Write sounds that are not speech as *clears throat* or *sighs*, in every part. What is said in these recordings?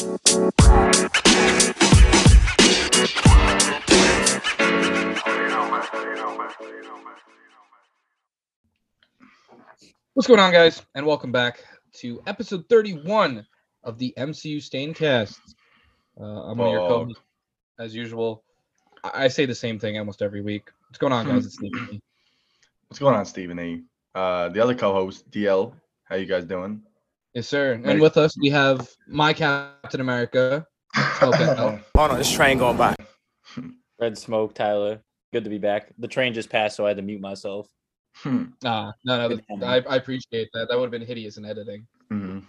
What's going on, guys? And welcome back to episode 31 of the MCU Staincast. Uh, I'm one of your co-hosts, as usual. I-, I say the same thing almost every week. What's going on, guys? It's Stephen. What's going on, Stephen E? Uh, the other co-host, DL. How you guys doing? Yes, sir. And Ready. with us, we have my Captain America. Smoke that. *laughs* Hold on, this train going by. *laughs* Red smoke, Tyler. Good to be back. The train just passed, so I had to mute myself. Hmm. Nah, no, no, I, I appreciate that. That would have been hideous in editing. Mhm.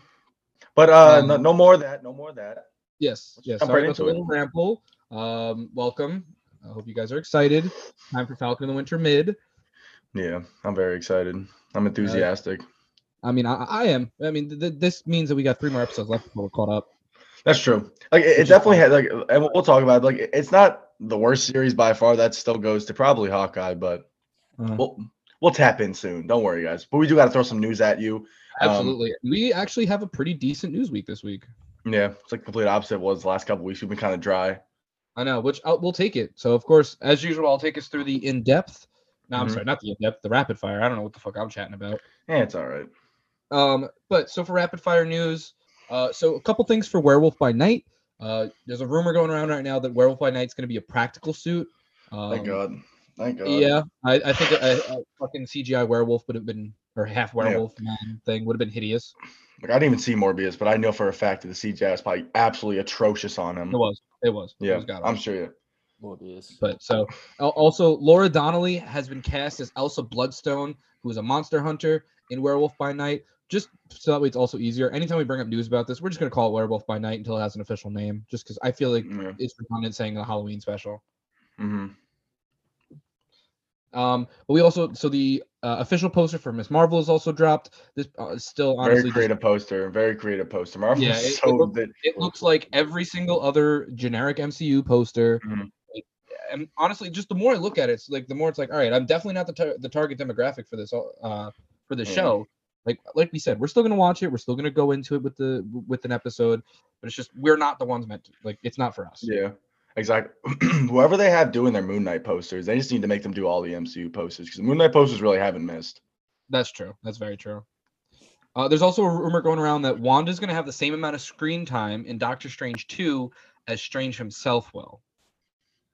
But uh, Um, no, no more of that. No more of that. Yes, Let's yes. jump Sorry, right that's a into it. little ramble. Um, welcome. I hope you guys are excited. Time for Falcon and the Winter Mid. Yeah, I'm very excited. I'm enthusiastic. I mean, I, I am. I mean, th- th- this means that we got three more episodes left before we're caught up. That's true. Like it, it definitely had like, and we'll talk about it. Like it's not the worst series by far. That still goes to probably Hawkeye, but Uh, we'll we'll tap in soon. Don't worry, guys. But we do got to throw some news at you. Um, absolutely. we actually have a pretty decent news week this week. Yeah, it's like complete opposite was the last couple weeks. We've been kind of dry. I know, which i we'll take it. So, of course, as usual, I'll take us through the in depth. No, I'm Mhm. sorry, not the in depth, the rapid fire. I don't know what the fuck I'm chatting about. Yeah, it's all right. Um, but so for rapid fire news, uh, so a couple things for Werewolf by Night. Uh, there's a rumor going around right now that Werewolf by Night's going to be a practical suit. Um, Thank God. Thank God. Yeah, I, I think a, a fucking CGI werewolf would have been, or half werewolf man thing would have been hideous. Like I didn't even see Morbius, but I know for a fact that the CGI is probably absolutely atrocious on him. It was, it was. it Yeah, was I'm sure. Yeah. Morbius. But so also Laura Donnelly has been cast as Elsa Bloodstone, who is a monster hunter in Werewolf by Night. Just so that way it's also easier. Anytime we bring up news about this, we're just gonna call it Werewolf by Night until it has an official name. Just because I feel like Yeah. it's redundant saying a Halloween special. hmm Um, but we also so the uh, official poster for Miss Marvel is also dropped. This uh, is still honestly Very just- creative poster. Very creative poster. Marvel Yeah, is it- it so look- that it looks like every single other generic MCU poster. Mhm. Like, and honestly, just the more I look at it, it's like the more it's like, all right, I'm definitely not the tar- the target demographic for this uh for this show. Like like we said, we're still gonna watch it. We're still gonna go into it with the with an episode, but it's just we're not the ones meant to. Like it's not for us. yeah, exactly. *clears throat* Whoever they have doing their Moon Knight posters, they just need to make them do all the MCU posters because the Moon Knight posters really haven't missed. That's true. That's very true. Uh, there's also a rumor going around that Wanda's going to have the same amount of screen time in Doctor Strange 2 as Strange himself will.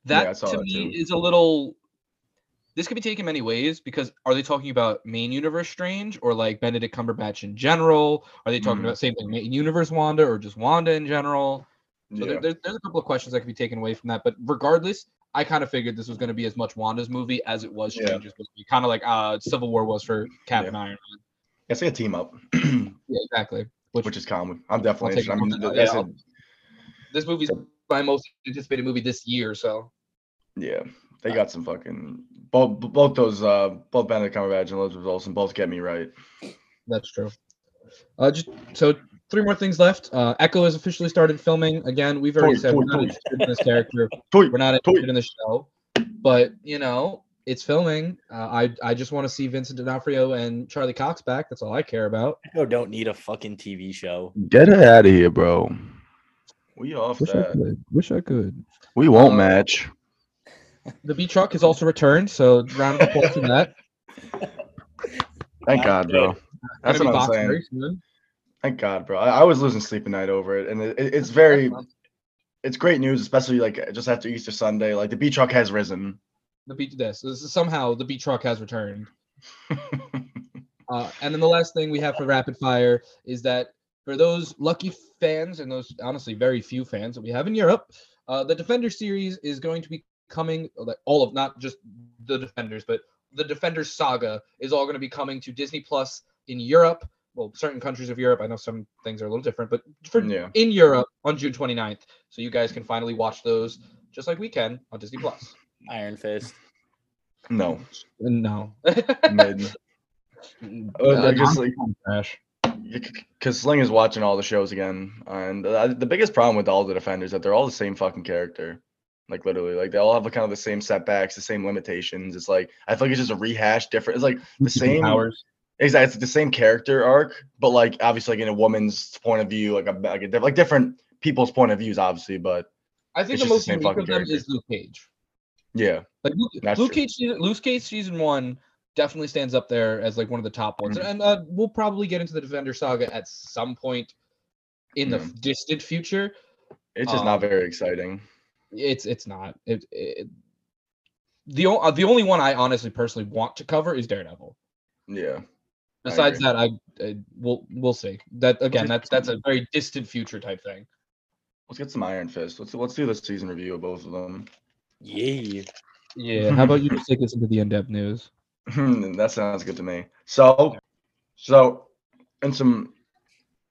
That saw to that me too. is a little. This could be taken many ways because are they talking about main universe Strange or like Benedict Cumberbatch in general? Are they talking Mhm. about same thing, main universe Wanda or just Wanda in general? So there, Yeah, there's, there's a couple of questions that could be taken away from that. But regardless, I kind of figured this was going to be as much Wanda's movie as it was Yeah. Strange's movie. Kind of like uh, Civil War was for Cap Yeah. and Iron Man. it's like a team up, *clears throat* Yeah, exactly. Which, which is common. I'm definitely interested. I it mean, from that's yeah, a- this movie's my most anticipated movie this year. So yeah, they got some fucking both both those uh both Benedict Cumberbatch and Elizabeth Olsen both get me right. that's true. Uh, just so three more things left. Uh, Echo has officially started filming again. We've already Toy, said toy, we're not toy. interested in this character. *laughs* Toy, We're not toy. interested in the show, but you know it's filming. Uh, I I just want to see Vincent D'Onofrio and Charlie Cox back. That's all I care about. Echo don't need a fucking TV show. Get it out of here, bro. We off Wish I that. could. Wish I could. We won't Uh, match. The B truck has also returned, so round of applause for that. Thank God, bro. That's what I'm saying. Thank God, bro. I, I was losing sleep at night over it, and it, it- it's very, it's great news, especially like just after Easter Sunday. Like the B truck has risen. The B this. this is, somehow the B truck has returned. *laughs* Uh, and then the last thing we have for rapid fire is that for those lucky fans and those honestly very few fans that we have in Europe, uh, the Defender series is going to be coming. Like all of not just the Defenders, but the Defenders saga is all going to be coming to Disney Plus in Europe. Well, certain countries of Europe. I know some things are a little different, but for yeah. in Europe on June 29th. So you guys can finally watch those just like we can on Disney Plus. *laughs* Iron Fist. No. No. Mid. *laughs* Uh, I guess like trash. because Sling is watching all the shows again, and uh, the biggest problem with all the defenders that they're all the same fucking character. Like literally, like they all have kind of the same setbacks, the same limitations. It's like I feel like it's just a rehash, different. It's like the same powers. Exactly, it's the same character arc, but like obviously like in a woman's point of view, like a like, a, like different people's point of views, obviously. But I think the just the most same unique of them character. is Luke Cage. yeah, Like Luke, Luke. Cage, season- Luke Cage season one definitely stands up there as like one of the top ones, Mhm. and uh, we'll probably get into the Defender saga at some point in the distant future. it's just Um, not very exciting. It's it's not. It, it the o- uh, the only one I honestly personally want to cover is Daredevil. Yeah, Besides agree. that, I, I we'll we'll see. That again, that's that's a very distant future type thing. let's get some Iron Fist. Let's let's do the season review of both of them. Yeah. Yeah. How about you just take us into the in-depth news? *laughs* that sounds good to me. So, so, and some,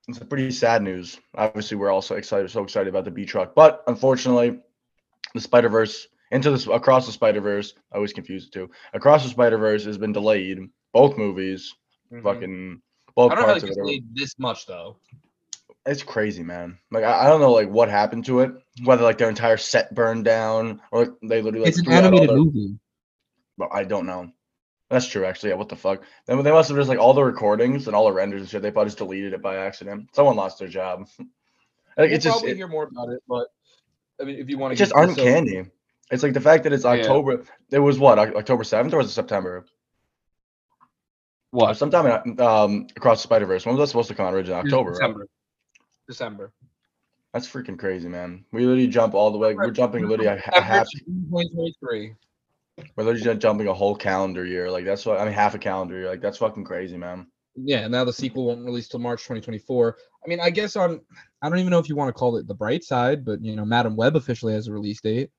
and some pretty sad news. Obviously, we're also excited, so excited about the B truck, but unfortunately, the Spider Verse into this across the Spider Verse. I always confuse the two. Across the Spider Verse has been delayed. Both movies, fucking both Mm-hmm. I don't know how parts of it. delayed this much though. It's crazy, man. Like I, I don't know, like what happened to it. Whether like their entire set burned down, or they literally like it's an threw out all animated their- movie. But I don't know. That's true, actually. Yeah, what the fuck? Then they must have just like all the recordings and all the renders and shit. They probably just deleted it by accident. Someone lost their job. *laughs* like We'll it's just probably it, hear more about it, but I mean, if you want it's to, just uncanny. It's like the fact that it's Yeah. October. It was what October seventh or was it September? What? Sometime in, um across the Spider Verse. When was that supposed to come out originally? October. right? December. December. That's freaking crazy, man. We literally jump all the way. We're jumping literally a, a December half. 2023. We're literally jumping a whole calendar year. Like that's what I mean, half a calendar year. Like that's fucking crazy, man. Yeah, now the sequel won't release till March 2024. I mean, I guess on I don't even know if you want to call it the bright side, but you know, Madame Web officially has a release date.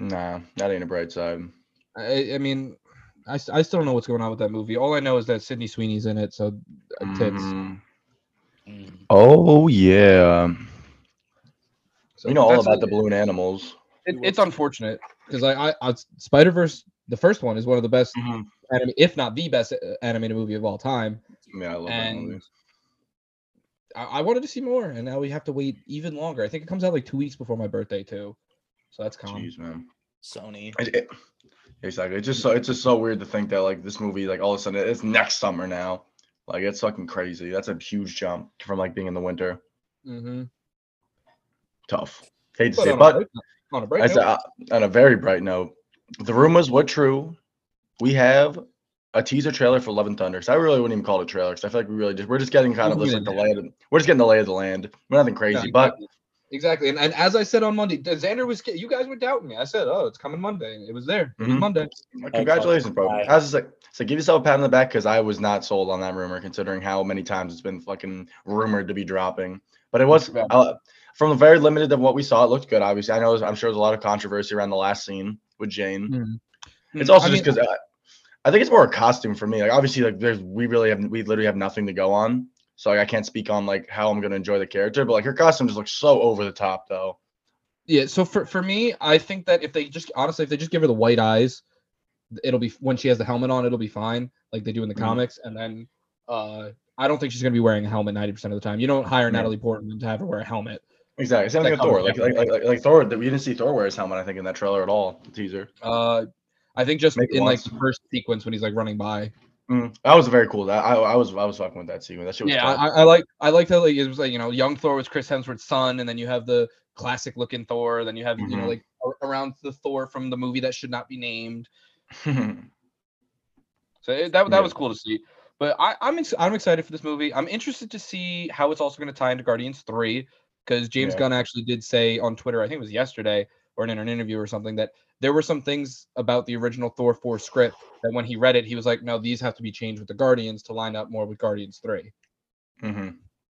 Nah, that ain't a bright side. I, I mean, I, I still don't know what's going on with that movie. All I know is that Sydney Sweeney's in it, so uh, tits. Mm. Oh yeah. So we know all about the balloon animals. It, it's unfortunate because I, I, I Spider Verse, the first one, is one of the best, anime, if not the best uh, animated movie of all time. Yeah, I love that And movie. I, I wanted to see more, and now we have to wait even longer. I think it comes out like two weeks before my birthday too, so that's calm. Jeez, man. Sony. It- it- exactly. It's just so it's just so weird to think that like this movie like all of a sudden it's next summer now. Like it's fucking crazy. That's a huge jump from like being in the winter. Mm-hmm. Tough. Hate to But say, on it, but a break, on a break I note, said, on a very bright note, the rumors were true. We have a teaser trailer for Love and Thunder. So I really wouldn't even call it a trailer because I feel like we really just we're just getting kind of We're like the lay of the, we're just getting the lay of the land. We're nothing yeah, crazy, but exactly. exactly. And, and as I said on Monday, Xander was you guys were doubting me. I said, "Oh, it's coming Monday." It was there. It was Mhm. Monday. Well, Congratulations, bro. Bye. I was just like, so give yourself a pat on the back because I was not sold on that rumor, considering how many times it's been fucking rumored to be dropping. But it was uh, from the very limited of what we saw, it looked good. Obviously, I know I'm sure there's a lot of controversy around the last scene with Jane. Mhm. It's also I just because uh, I think it's more a costume for me. Like obviously, like there's we really have we literally have nothing to go on, so like, I can't speak on like how I'm gonna enjoy the character. But like her costume just looks so over the top, though. Yeah, so for for me, I think that if they just honestly, if they just give her the white eyes, it'll be when she has the helmet on, it'll be fine, like they do in the Mhm. comics. And then uh I don't think she's gonna be wearing a helmet ninety percent of the time. You don't hire Yeah. Natalie Portman to have her wear a helmet. Exactly. Same thing with Thor. Like, like like like Thor. We didn't see Thor wear his helmet. I think in that trailer at all. The teaser. Uh I think just Maybe in like the first sequence when he's like running by. Mm, that was very cool. That I, I was I was fucking with that sequence. That shit was Yeah. I, I like I like that like it was like you know young Thor was Chris Hemsworth's son, and then you have the classic looking Thor, then you have you know Mhm. like around the Thor from the movie that should not be named. *laughs* So it- that that Yeah. was cool to see. But I, I'm ex- I'm excited for this movie. I'm interested to see how it's also going to tie into Guardians Three, because James Yeah. Gunn actually did say on Twitter, I think it was yesterday or in an interview or something, that there were some things about the original Thor four script that when he read it, he was like, no, these have to be changed with the Guardians to line up more with Guardians Three. hmm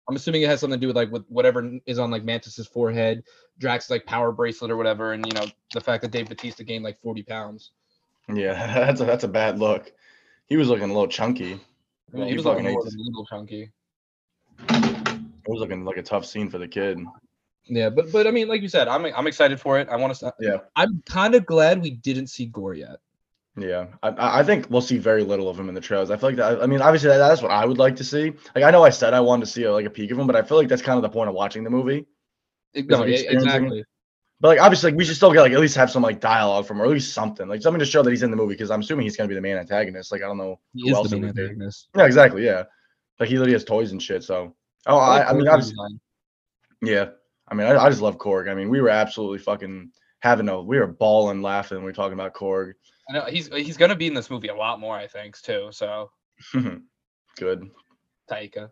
I'm assuming it has something to do with like with whatever is on like Mantis's forehead, Drax's like power bracelet or whatever, and you know the fact that Dave Batista gained like 40 pounds. Yeah, *laughs* that's a that's a bad look. He was looking a little chunky. I mean, he You was looking fucking more hate than a little chunky. It was looking like a tough scene for the kid. Yeah, but but I mean, like you said, I'm I'm excited for it. I want to. Yeah. I'm kind of glad we didn't see Gorr yet. Yeah, I- I, I think we'll see very little of him in the trailers. I feel like that. I mean, obviously that, that's what I would like to see. Like I know I said I wanted to see like a peek of him, but I feel like that's kind of the point of watching the movie. No, experiencing- exactly. But like obviously, like we should still get like at least have some like dialogue from, or at least something, like something to show that he's in the movie. Because I'm assuming he's gonna be the main antagonist. Like I don't know He who is else the main antagonist. Yeah, exactly. Yeah, like he literally has toys and shit. So oh, I, I mean, obviously, design. yeah. I mean, I, I just love Korg. I mean, we were absolutely fucking having a we were balling laughing when we were talking about Korg. I know he's he's gonna be in this movie a lot more, I think, too. So *laughs* Good. Taika.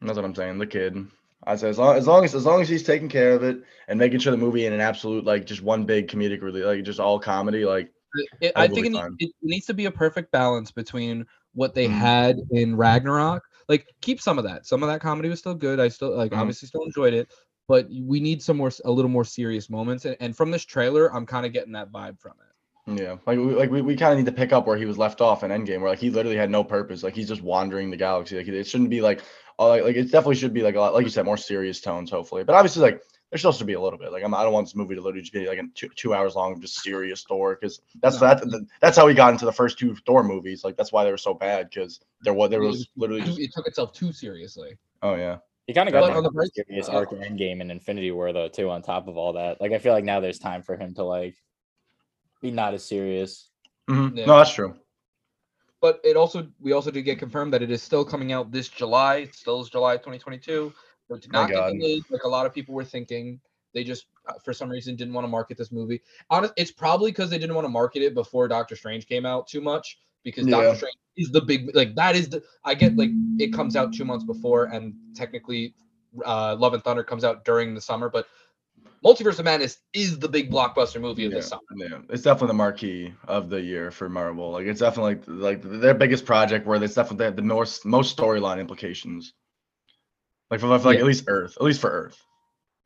That's what I'm saying. The kid. I say as long as long as as long as he's taking care of it and making sure the movie in an absolute like just one big comedic really like just all comedy like It- I think it, need- it needs to be a perfect balance between what they Mhm. had in Ragnarok. Like, keep some of that. Some of that comedy was still good. I still like, Mhm. obviously, still enjoyed it. But we need some more, a little more serious moments. And, and from this trailer, I'm kind of getting that vibe from it. yeah like we like we, we kind of need to pick up where he was left off in Endgame where like he literally had no purpose like he's just wandering the galaxy like it shouldn't be like all like, like it definitely should be like a lot like you said more serious tones hopefully but obviously like there's supposed to be a little bit like I'm, I don't want this movie to literally just be like a two, two hours long of just serious Thor because that's No. that that's how we got into the first two Thor movies like that's why they were so bad because there was there was was literally just It took itself too seriously. oh yeah He kind of got like like on the bright serious side- arc in Endgame and Infinity War though too. On top of all that, like I feel like now there's time for him to like be not as serious. Mhm. Yeah. no that's true But it also, we also did get confirmed that it is still coming out this July. It still is July 2022. So it did My not get God. delayed like a lot of people were thinking. They just, uh, for some reason, didn't want to market this movie. Honest, it's probably because they didn't want to market it before Doctor Strange came out too much. Because Yeah. Doctor Strange is the big, like that is the. I get like it comes out two months before, and technically, uh, Love and Thunder comes out during the summer. But Multiverse of Madness is the big blockbuster movie of yeah, this summer. yeah, it's definitely the marquee of the year for Marvel. Like it's definitely like, like their biggest project where it's definitely the most most storyline implications. Like for, for like Yeah. at least Earth, at least for Earth.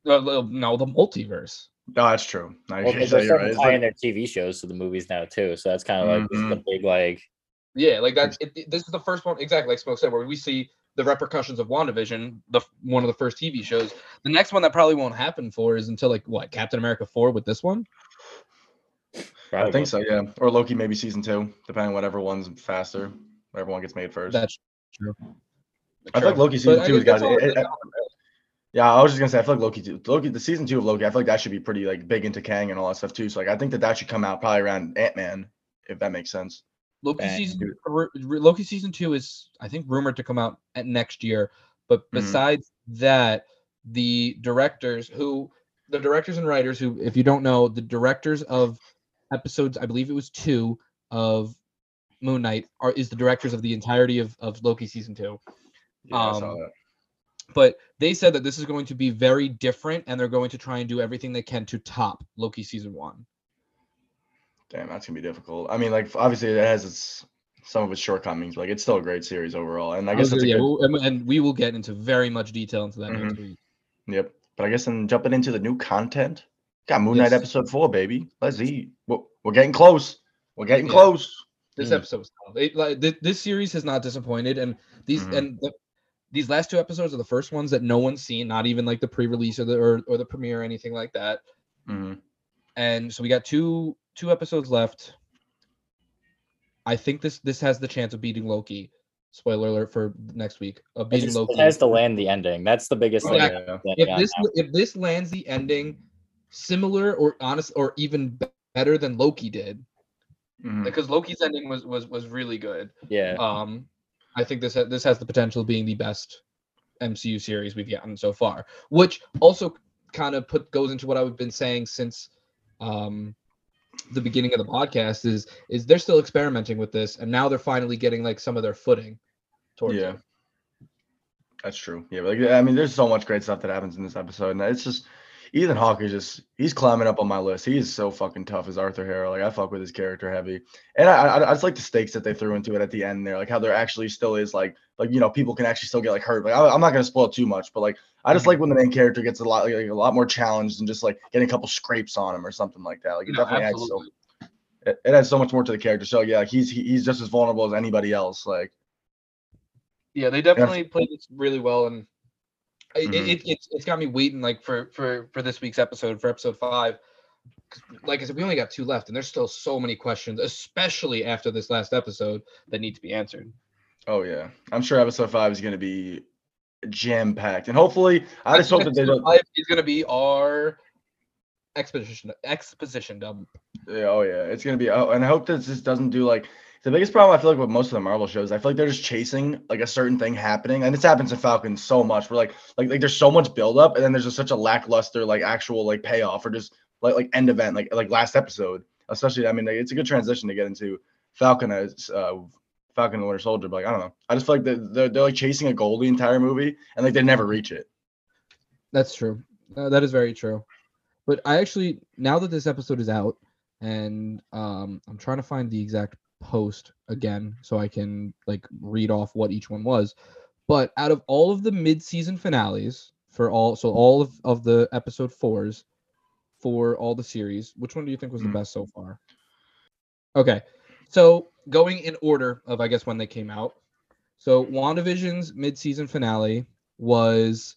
Uh, no, the multiverse. No, that's true. No, Well, you're they're right. starting to tie like- in their TV shows to the movies now too. So that's kind of like this is the big like Yeah, like that. It, it- this is the first one, exactly like Smoke said, where we see the repercussions of WandaVision, the one of the first TV shows. The next one that probably won't happen for is until like what Captain America four with this one. I think so, yeah. Or Loki maybe season two, depending on whatever one's faster, whatever one gets made first. That's true. I feel like Loki season I two has got. that's it- it- that's all it is. Yeah, I was just gonna say I feel like Loki, too, Loki, the season two of Loki, I feel like that should be pretty like big into Kang and all that stuff too. So like I think that that should come out probably around Ant Man, if that makes sense. Loki Bang. season Loki season two is I think rumored to come out at next year. But Mhm. besides that, the directors who the directors and writers who, if you don't know, the directors of episodes, I believe it was two of Moon Knight, are is the directors of the entirety of, of Loki season two. Yeah, I saw Um, that. But they said that this is going to be very different, and they're going to try and do everything they can to top Loki season one. Damn, that's gonna be difficult. I mean, like obviously it has its some of its shortcomings, but like it's still a great series overall. And I guess that's a yeah, good, we'll- and, and we will get into very much detail into that next Mhm. week. yep. But I guess then jumping into the new content, got Moon Knight Yes. episode four, baby. Let's eat. We're, we're getting close. We're getting Yeah. close. This Mm. episode was tough. It, like thi- this series has not disappointed, and these Mhm. and the, these last two episodes are the first ones that no one's seen, not even like the pre-release or the or, or the premiere or anything like that. hmm And so we got two two episodes left. I think this this has the chance of beating Loki. Spoiler alert for next week of it, beating just, Loki. it has to land the ending. That's the biggest thing. Exactly. If this now. if this lands the ending similar or honest or even better than Loki did, Mhm. because Loki's ending was was was really good. yeah. Um, I think this this has the potential of being the best MCU series we've gotten so far, which also kind of put goes into what I've been saying since um the beginning of the podcast is is they're still experimenting with this and now they're finally getting like some of their footing towards Yeah. it. That's true. Yeah, like I mean, there's so much great stuff that happens in this episode, and it's just Ethan Hawke is just he's climbing up on my list. He is so fucking tough as Arthur Harrow. Like I fuck with his character heavy, and I, I, I just like the stakes that they threw into it at the end there, like how there actually still is like like you know people can actually still get like hurt. Like I, I'm not gonna spoil too much, but like I just mm-hmm. like when the main character gets a lot like, a lot more challenged and just like getting a couple scrapes on him or something like that. Like it No, definitely adds so it, it adds so much more to the character. So yeah, like he's he, he's just as vulnerable as anybody else. Like Yeah, they definitely played this really well, and it, Mhm. it, it, it's it's got me waiting like for for for this week's episode for episode five. Like I said, we only got two left, and there's still so many questions, especially after this last episode, that need to be answered. Oh yeah, I'm sure episode five is going to be jam packed, and hopefully, I just hope that they don't. is going to be our exposition exposition dump. Yeah, oh yeah, it's gonna be. Oh, and I hope that this doesn't do like the biggest problem. I feel like with most of the Marvel shows, I feel like they're just chasing like a certain thing happening, and this happens in Falcon so much. We're like, like, like there's so much buildup, and then there's just such a lackluster like actual like payoff or just like like end event like like last episode. Especially, I mean, it's a good transition to get into Falcon as uh, Falcon and Winter Soldier. But like, I don't know, I just feel like they're, they're they're like chasing a goal the entire movie, and like they never reach it. That's true. Uh, that is very true. But I actually now that this episode is out, and um, I'm trying to find the exact post again so I can like read off what each one was. But out of all of the mid-season finales for all, so all of, of the episode fours for all the series, which one do you think was the Hmm. best so far? Okay, so going in order of I guess when they came out. So WandaVision's mid-season finale was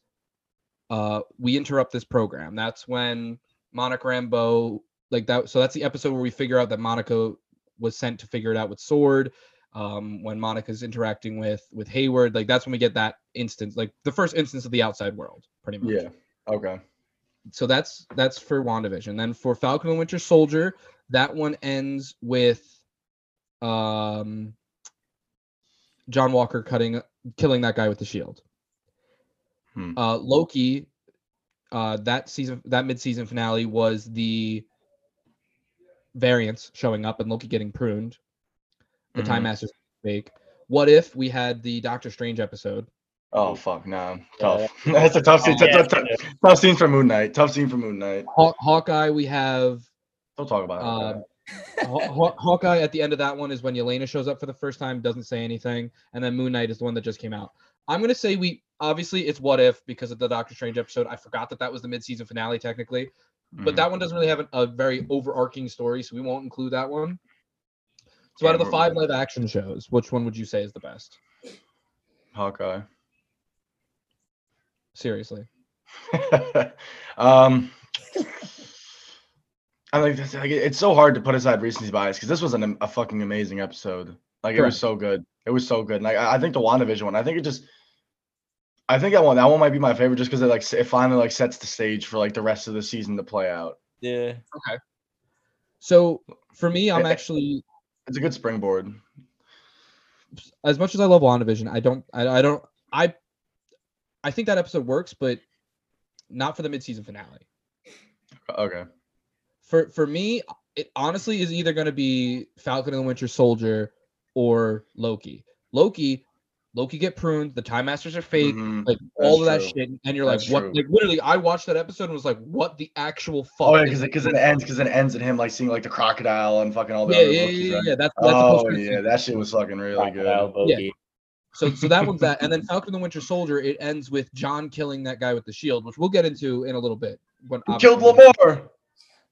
uh we interrupt this program. That's when Monica Rambeau like that so that's the episode where we figure out that Monica was sent to figure it out with Sword. Um when Monica's interacting with with Hayward, like that's when we get that instance, like the first instance of the outside world, pretty much. Yeah. Okay. So that's that's for WandaVision. Then for Falcon and Winter Soldier, that one ends with um John Walker cutting killing that guy with the shield. Hmm. Uh Loki uh that season that mid-season finale was the variants showing up and Loki getting pruned. The Time Mhm. Masters fake. What if we had the Doctor Strange episode? Oh fuck, no, Yeah. tough. *laughs* That's a tough scene. Yeah, tough, tough, tough scene for Moon Knight. Tough scene for Moon Knight. Haw- Hawkeye, we have Don't talk about it. *laughs* Um, Haw- Haw- Hawkeye at the end of that one is when Yelena shows up for the first time, doesn't say anything, and then Moon Knight is the one that just came out. I'm gonna say we obviously it's what if because of the Doctor Strange episode. I forgot that that was the mid-season finale technically, but Mhm. that one doesn't really have a, a very overarching story, so we won't include that one. So Yeah, out of the five live action shows, which one would you say is the best? Hawkeye. Seriously, *laughs* um, I like, this- like it's so hard to put aside recency bias because this was an, a fucking amazing episode. Like it was so good. It was so good. Like I, I think the WandaVision one. I think it just. I think that one. That one might be my favorite just because it like it finally like sets the stage for like the rest of the season to play out. Yeah. Okay. So for me, I'm actually It's a good springboard. as much as I love WandaVision, I don't, I, I don't, I, I think that episode works, but not for the mid-season finale. Okay. For for me, it honestly is either going to be Falcon and the Winter Soldier or Loki. Loki, Loki get pruned. The Time Masters are fake. Mhm. Like That's all of that true. shit, and you're like, That's what? Like literally, I watched that episode and was like, what the actual fuck? Oh yeah, because because it ends because it ends in him like seeing like the crocodile and fucking all the yeah, other yeah, yeah, yeah, right? yeah. That's that's Oh yeah, that shit was fucking really good. Crocodile Loki. So so that one's that, and then Falcon and the Winter Soldier. It ends with John killing that guy with the shield, which we'll get into in a little bit. When Who killed obviously- Lemar?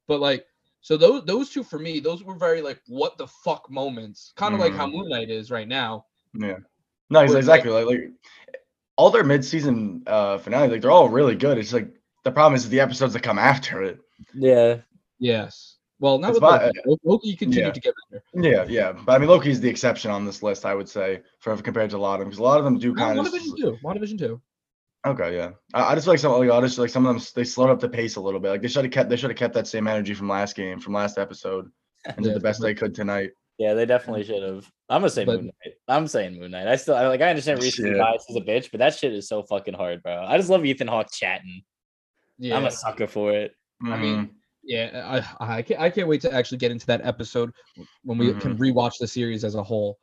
But like, so those those two for me, those were very like what the fuck moments, kind of like how Mhm. Moon Knight is right now. Yeah. No, ex- exactly. Like, like all their mid-season uh finales, like they're all really good. It's like the problem is the episodes that come after it. Yeah. Yes. Well, not It's with my- Loki. Loki continued yeah. to get better. Yeah, yeah. But I mean, Loki's the exception on this list, I would say, for compared to a lot of them, because a lot of them do kind of. WandaVision too. WandaVision too. Okay, yeah. I, I just feel like some, like, honestly, like some of them, they slowed up the pace a little bit. Like they should have kept, they should have kept that same energy from last game, from last episode, and *laughs* Yeah, did the best but- they could tonight. Yeah, they definitely should have. I'm gonna say But- Moon Knight. I'm saying Moon Knight. I still I, like. I understand recency Shit. bias is a bitch, but that shit is so fucking hard, bro. I just love Ethan Hawke chatting. Yeah. I'm a sucker for it. I mean, Mhm. yeah. I I can't I can't wait to actually get into that episode when we can rewatch the series as a whole.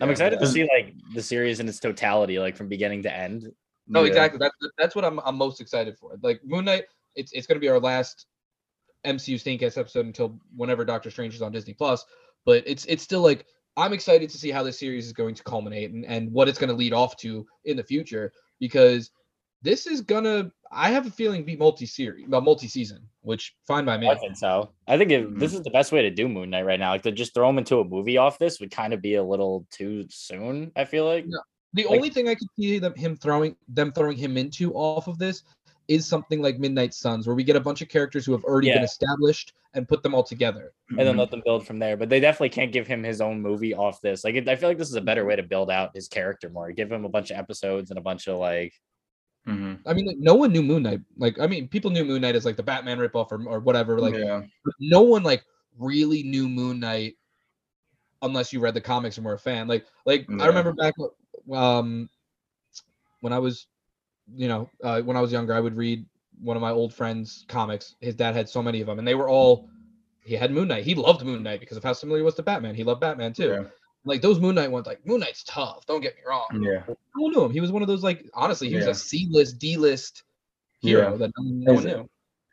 I'm Yeah. excited to see like the series in its totality, like from beginning to end. No, yeah. exactly. That's that's what I'm I'm most excited for. Like Moon Knight, it's it's gonna be our last MCU Staincast episode until whenever Doctor Strange is on Disney Plus. But it's it's still like I'm excited to see how this series is going to culminate and, and what it's gonna lead off to in the future because this is gonna I have a feeling be multi-series, well, multi-season, which fine by me. I think so. I think if this mm-hmm. is the best way to do Moon Knight right now. Like to just throw him into a movie off this would kind of be a little too soon. I feel like. The Like- only thing I could see them him throwing them throwing him into off of this is something like Midnight Suns, where we get a bunch of characters who have already been established and put them all together. and then let them build from there. But they definitely can't give him his own movie off this. Like, I feel like this is a better way to build out his character more. Give him a bunch of episodes and a bunch of like hmm I mean, like, no one knew Moon Knight. Like, I mean, people knew Moon Knight as like the Batman ripoff or, or whatever. Like, yeah, no one like really knew Moon Knight unless you read the comics and were a fan. Like, like Yeah. I remember back um when I was, you know, uh, when I was younger, I would read one of my old friends' comics. His dad had so many of them, and they were all. He had Moon Knight. He loved Moon Knight because of how similar he was to Batman. He loved Batman too. Yeah. Like those Moon Knight ones, like Moon Knight's tough. Don't get me wrong. yeah, No one knew him. He was one of those like honestly, he was Yeah. a C list, D list hero Yeah. that no, no one knew.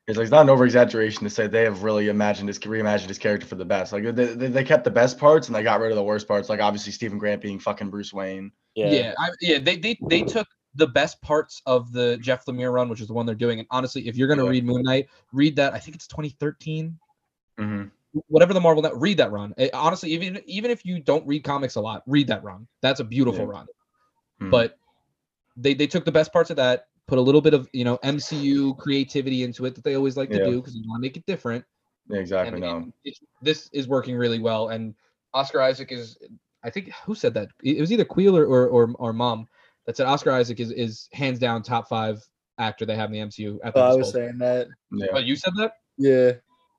it's like it's not an over exaggeration to say they have really imagined his reimagined his character for the best. Like they, they, they kept the best parts and they got rid of the worst parts. Like obviously Steven Grant being fucking Bruce Wayne. Yeah, Yeah. I, yeah. They they they took the best parts of the Jeff Lemire run, which is the one they're doing. And honestly, if you're gonna Yeah. read Moon Knight, read that. I think it's 2013, hmm whatever the Marvel. Net, read that run. Eh, honestly, even even if you don't read comics a lot, read that run. That's a beautiful Yeah. run. Mhm. But they they took the best parts of that, put a little bit of you know MCU creativity into it that they always like to Yeah. do because you want to make it different. Yeah, exactly. and No. it- this is working really well. And Oscar Isaac is, I think, who said that? It was either Queel or or, or, or Mom that said Oscar Isaac is is hands down top five actor they have in the MCU. At Oh, I was saying that. Yeah. Oh, you said that? Yeah.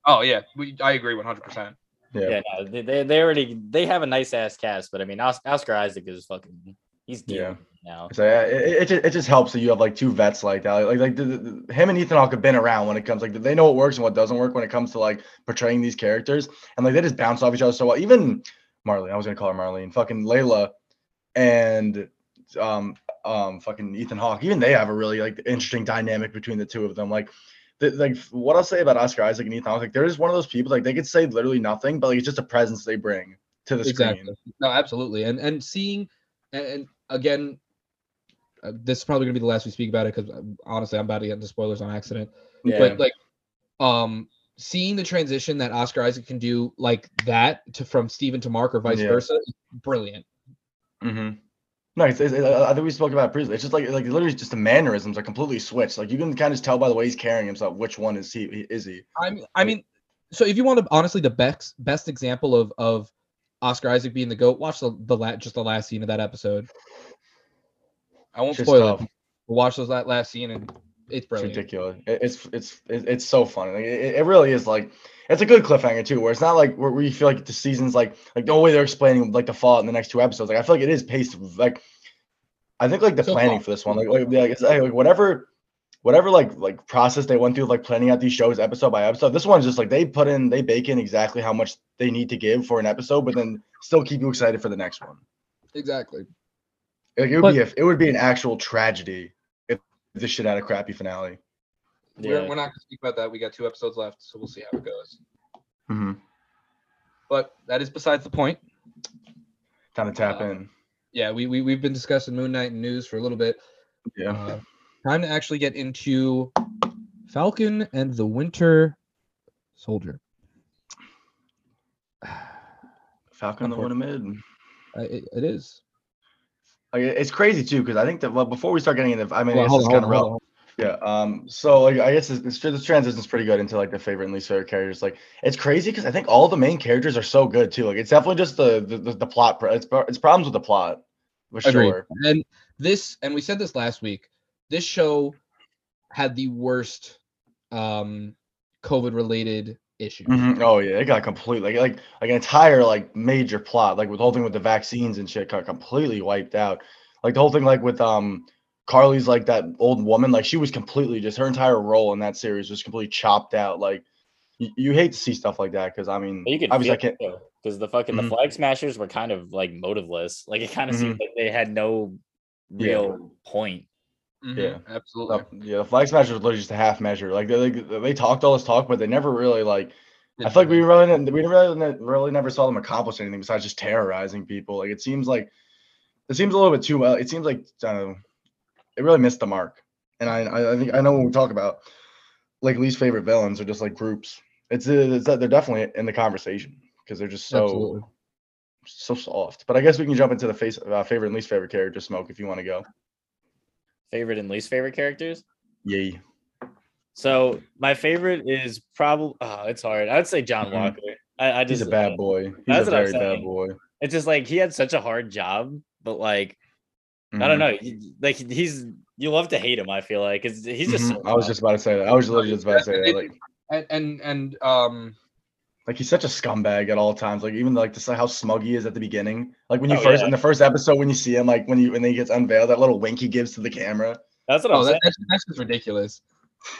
Oh yeah, we, I agree 100. percent Yeah. Yeah, no, they, they they already they have a nice ass cast, but I mean Os- Oscar Isaac is fucking he's Yeah. now. So yeah, it, it, just, it just helps that you have like two vets like that. Like like the, the, the- him and Ethan Hawke have been around when it comes like they know what works and what doesn't work when it comes to like portraying these characters, and like they just bounce off each other so well. Even Marlene, I was gonna call her Marlene, fucking Layla, and um um fucking Ethan Hawke. Even they have a really like interesting dynamic between the two of them. Like. The, like what I'll say about Oscar Isaac and Ethan Hawke, like they're just one of those people. Like they could say literally nothing, but like it's just a presence they bring to the Exactly. screen. No, absolutely. And and seeing, and, and again, uh, this is probably gonna be the last we speak about it because honestly, I'm about to get into spoilers on accident. Yeah. But like, um, seeing the transition that Oscar Isaac can do like that to from Steven to Mark or vice Yeah. versa, is brilliant. Mm-hmm. No, it's, it's, uh, I think we spoke about it previously. It's just like like literally just the mannerisms are completely switched. Like you can kind of just tell by the way he's carrying himself which one is he is he. I mean, I mean, so if you want to honestly, the best best example of of Oscar Isaac being the goat, watch the the la- just the last scene of that episode. I won't Shit's spoil tough. it. But watch those that last scene and it's It's brilliant. ridiculous. It's it's it's so funny. Like, it, it really is like it's a good cliffhanger too, where it's not like where, where you feel like the season's like like the way they're explaining like the fallout in the next two episodes. Like I feel like it is paced like I think like the So planning far. for this one, like like, yeah, it's like, like whatever whatever like like process they went through like planning out these shows episode by episode. This one's just like they put in they bake in exactly how much they need to give for an episode, but then still keep you excited for the next one. Exactly. Like it would But- be if it would be an actual tragedy if this shit had a crappy finale. We're, we're not going to speak about that. We got two episodes left, so we'll see how it goes. Mm-hmm. But that is besides the point. Time to tap Uh, in. Yeah, we, we we've been discussing Moon Knight and news for a little bit. Yeah. Uh, time to actually get into Falcon and the Winter Soldier. *sighs* Falcon the Winter Mid. Uh, it, it is. It's crazy too because I think that well, before we start getting into, I mean, Well, it's just kind of relevant. Yeah. Um. So like, I guess this, this, this transition is pretty good into like the favorite and least favorite characters. Like, it's crazy because I think all the main characters are so good too. Like, it's definitely just the the, the, the plot. It's it's problems with the plot for Agreed. sure. And this, and we said this last week. This show had the worst um COVID related issues. Mhm. Oh yeah, it got completely like like like an entire like major plot like with the whole thing with the vaccines and shit got completely wiped out. Like the whole thing like with um Karli's like that old woman like she was completely just her entire role in that series was completely chopped out. Like you, you hate to see stuff like that because I mean But you could obviously I feel can't. because the fucking Mhm. the flag smashers were kind of like motiveless. Like it kind of Mhm. seemed like they had no Yeah. real point. Mhm, Yeah. absolutely. the- yeah, the flag smashers was literally just a half measure. Like they like, they talked all this talk, but they never really like. I feel like we really didn't- we really really never saw them accomplish anything besides just terrorizing people. Like it seems like it seems a little bit too well. It seems like I don't know. It really missed the mark. And I I, think I know when we talk about like least favorite villains or just like groups. It's it's that they're definitely in the conversation because they're just so Absolutely. so soft. But I guess we can jump into the face uh, favorite and least favorite character smoke if you want to go. Favorite and least favorite characters. Yay. So my favorite is probably oh, it's hard. I would say John Mhm. Walker. I, I just He's a bad boy. He's That's a what I'm very bad boy. It's just like he had such a hard job, but like I Mhm. don't know. Like he's you love to hate him. I feel like 'cause he's just. Mhm. so I was just about to say that. I was literally just about to say that. Like, and *laughs* and and um like he's such a scumbag at all times. Like even like this, how smug he is at the beginning. Like when you Oh, first yeah. in the first episode when you see him, like when you when he gets unveiled, that little wink he gives to the camera. That's what I'm oh saying. that's, that's just ridiculous.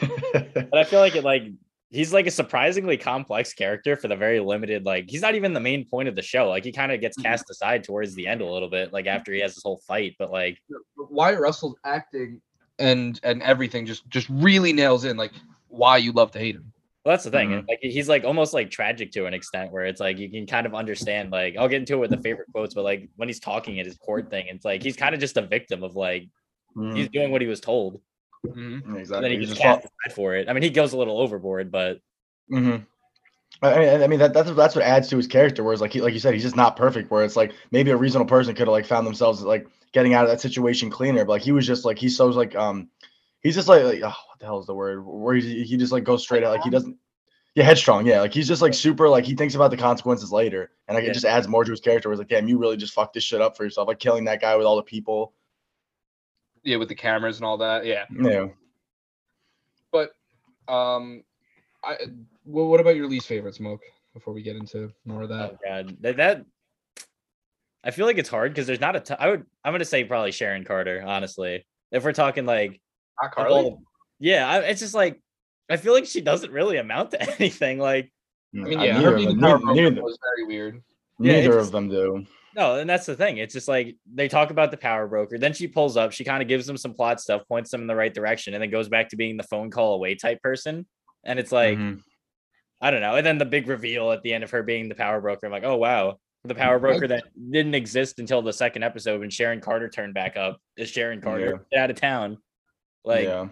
*laughs* But I feel like it like he's like a surprisingly complex character for the very limited like he's not even the main point of the show. Like he kind of gets Mhm. cast aside towards the end a little bit, like after he has this whole fight. But like Wyatt Russell's acting and and everything just just really nails in like why you love to hate him. Well, that's the thing. Mhm. Like he's like almost like tragic to an extent where it's like you can kind of understand, like I'll get into it with the favorite quotes, but like when he's talking at his court thing, it's like he's kind of just a victim of like Mhm. he's doing what he was told. Mhm. And exactly. then he He's gets just fought- cast for it. I mean, he goes a little overboard, but hmm I mean, I mean that that's that's what adds to his character. Whereas, like he, like you said, he's just not perfect. Where it's like maybe a reasonable person could have like found themselves like getting out of that situation cleaner. But like he was just like he's so like um, he's just like, like oh, what the hell is the word? Where he he just like goes straight out like he doesn't. Yeah, headstrong. Yeah, like he's just like super like he thinks about the consequences later, and like Yeah. it just adds more to his character. Where it's like, damn, you really just fucked this shit up for yourself, like killing that guy with all the people. Yeah, with the cameras and all that. Yeah. Yeah. But um I well, what about your least favorite smoke before we get into more of that? oh god, that, that I feel like it's hard because there's not a ton. I would I'm gonna say probably Sharon Carter, honestly. If we're talking like Not of Karli. all- yeah, I, it's just like I feel like she doesn't really amount to *laughs* anything. Like I mean, Uh, yeah, neither her of being them, the power neither, broker neither, was very weird. Yeah, it neither just- of them do. no, and that's the thing. It's just like they talk about the power broker, then she pulls up, she kind of gives them some plot stuff, points them in the right direction, and then goes back to being the phone call away type person. And it's like Mhm. I don't know. And then the big reveal at the end of her being the power broker. I'm like, oh wow, the power broker that didn't exist until the second episode when Sharon Carter turned back up is Sharon Carter. Yeah. Out of town. Like yeah.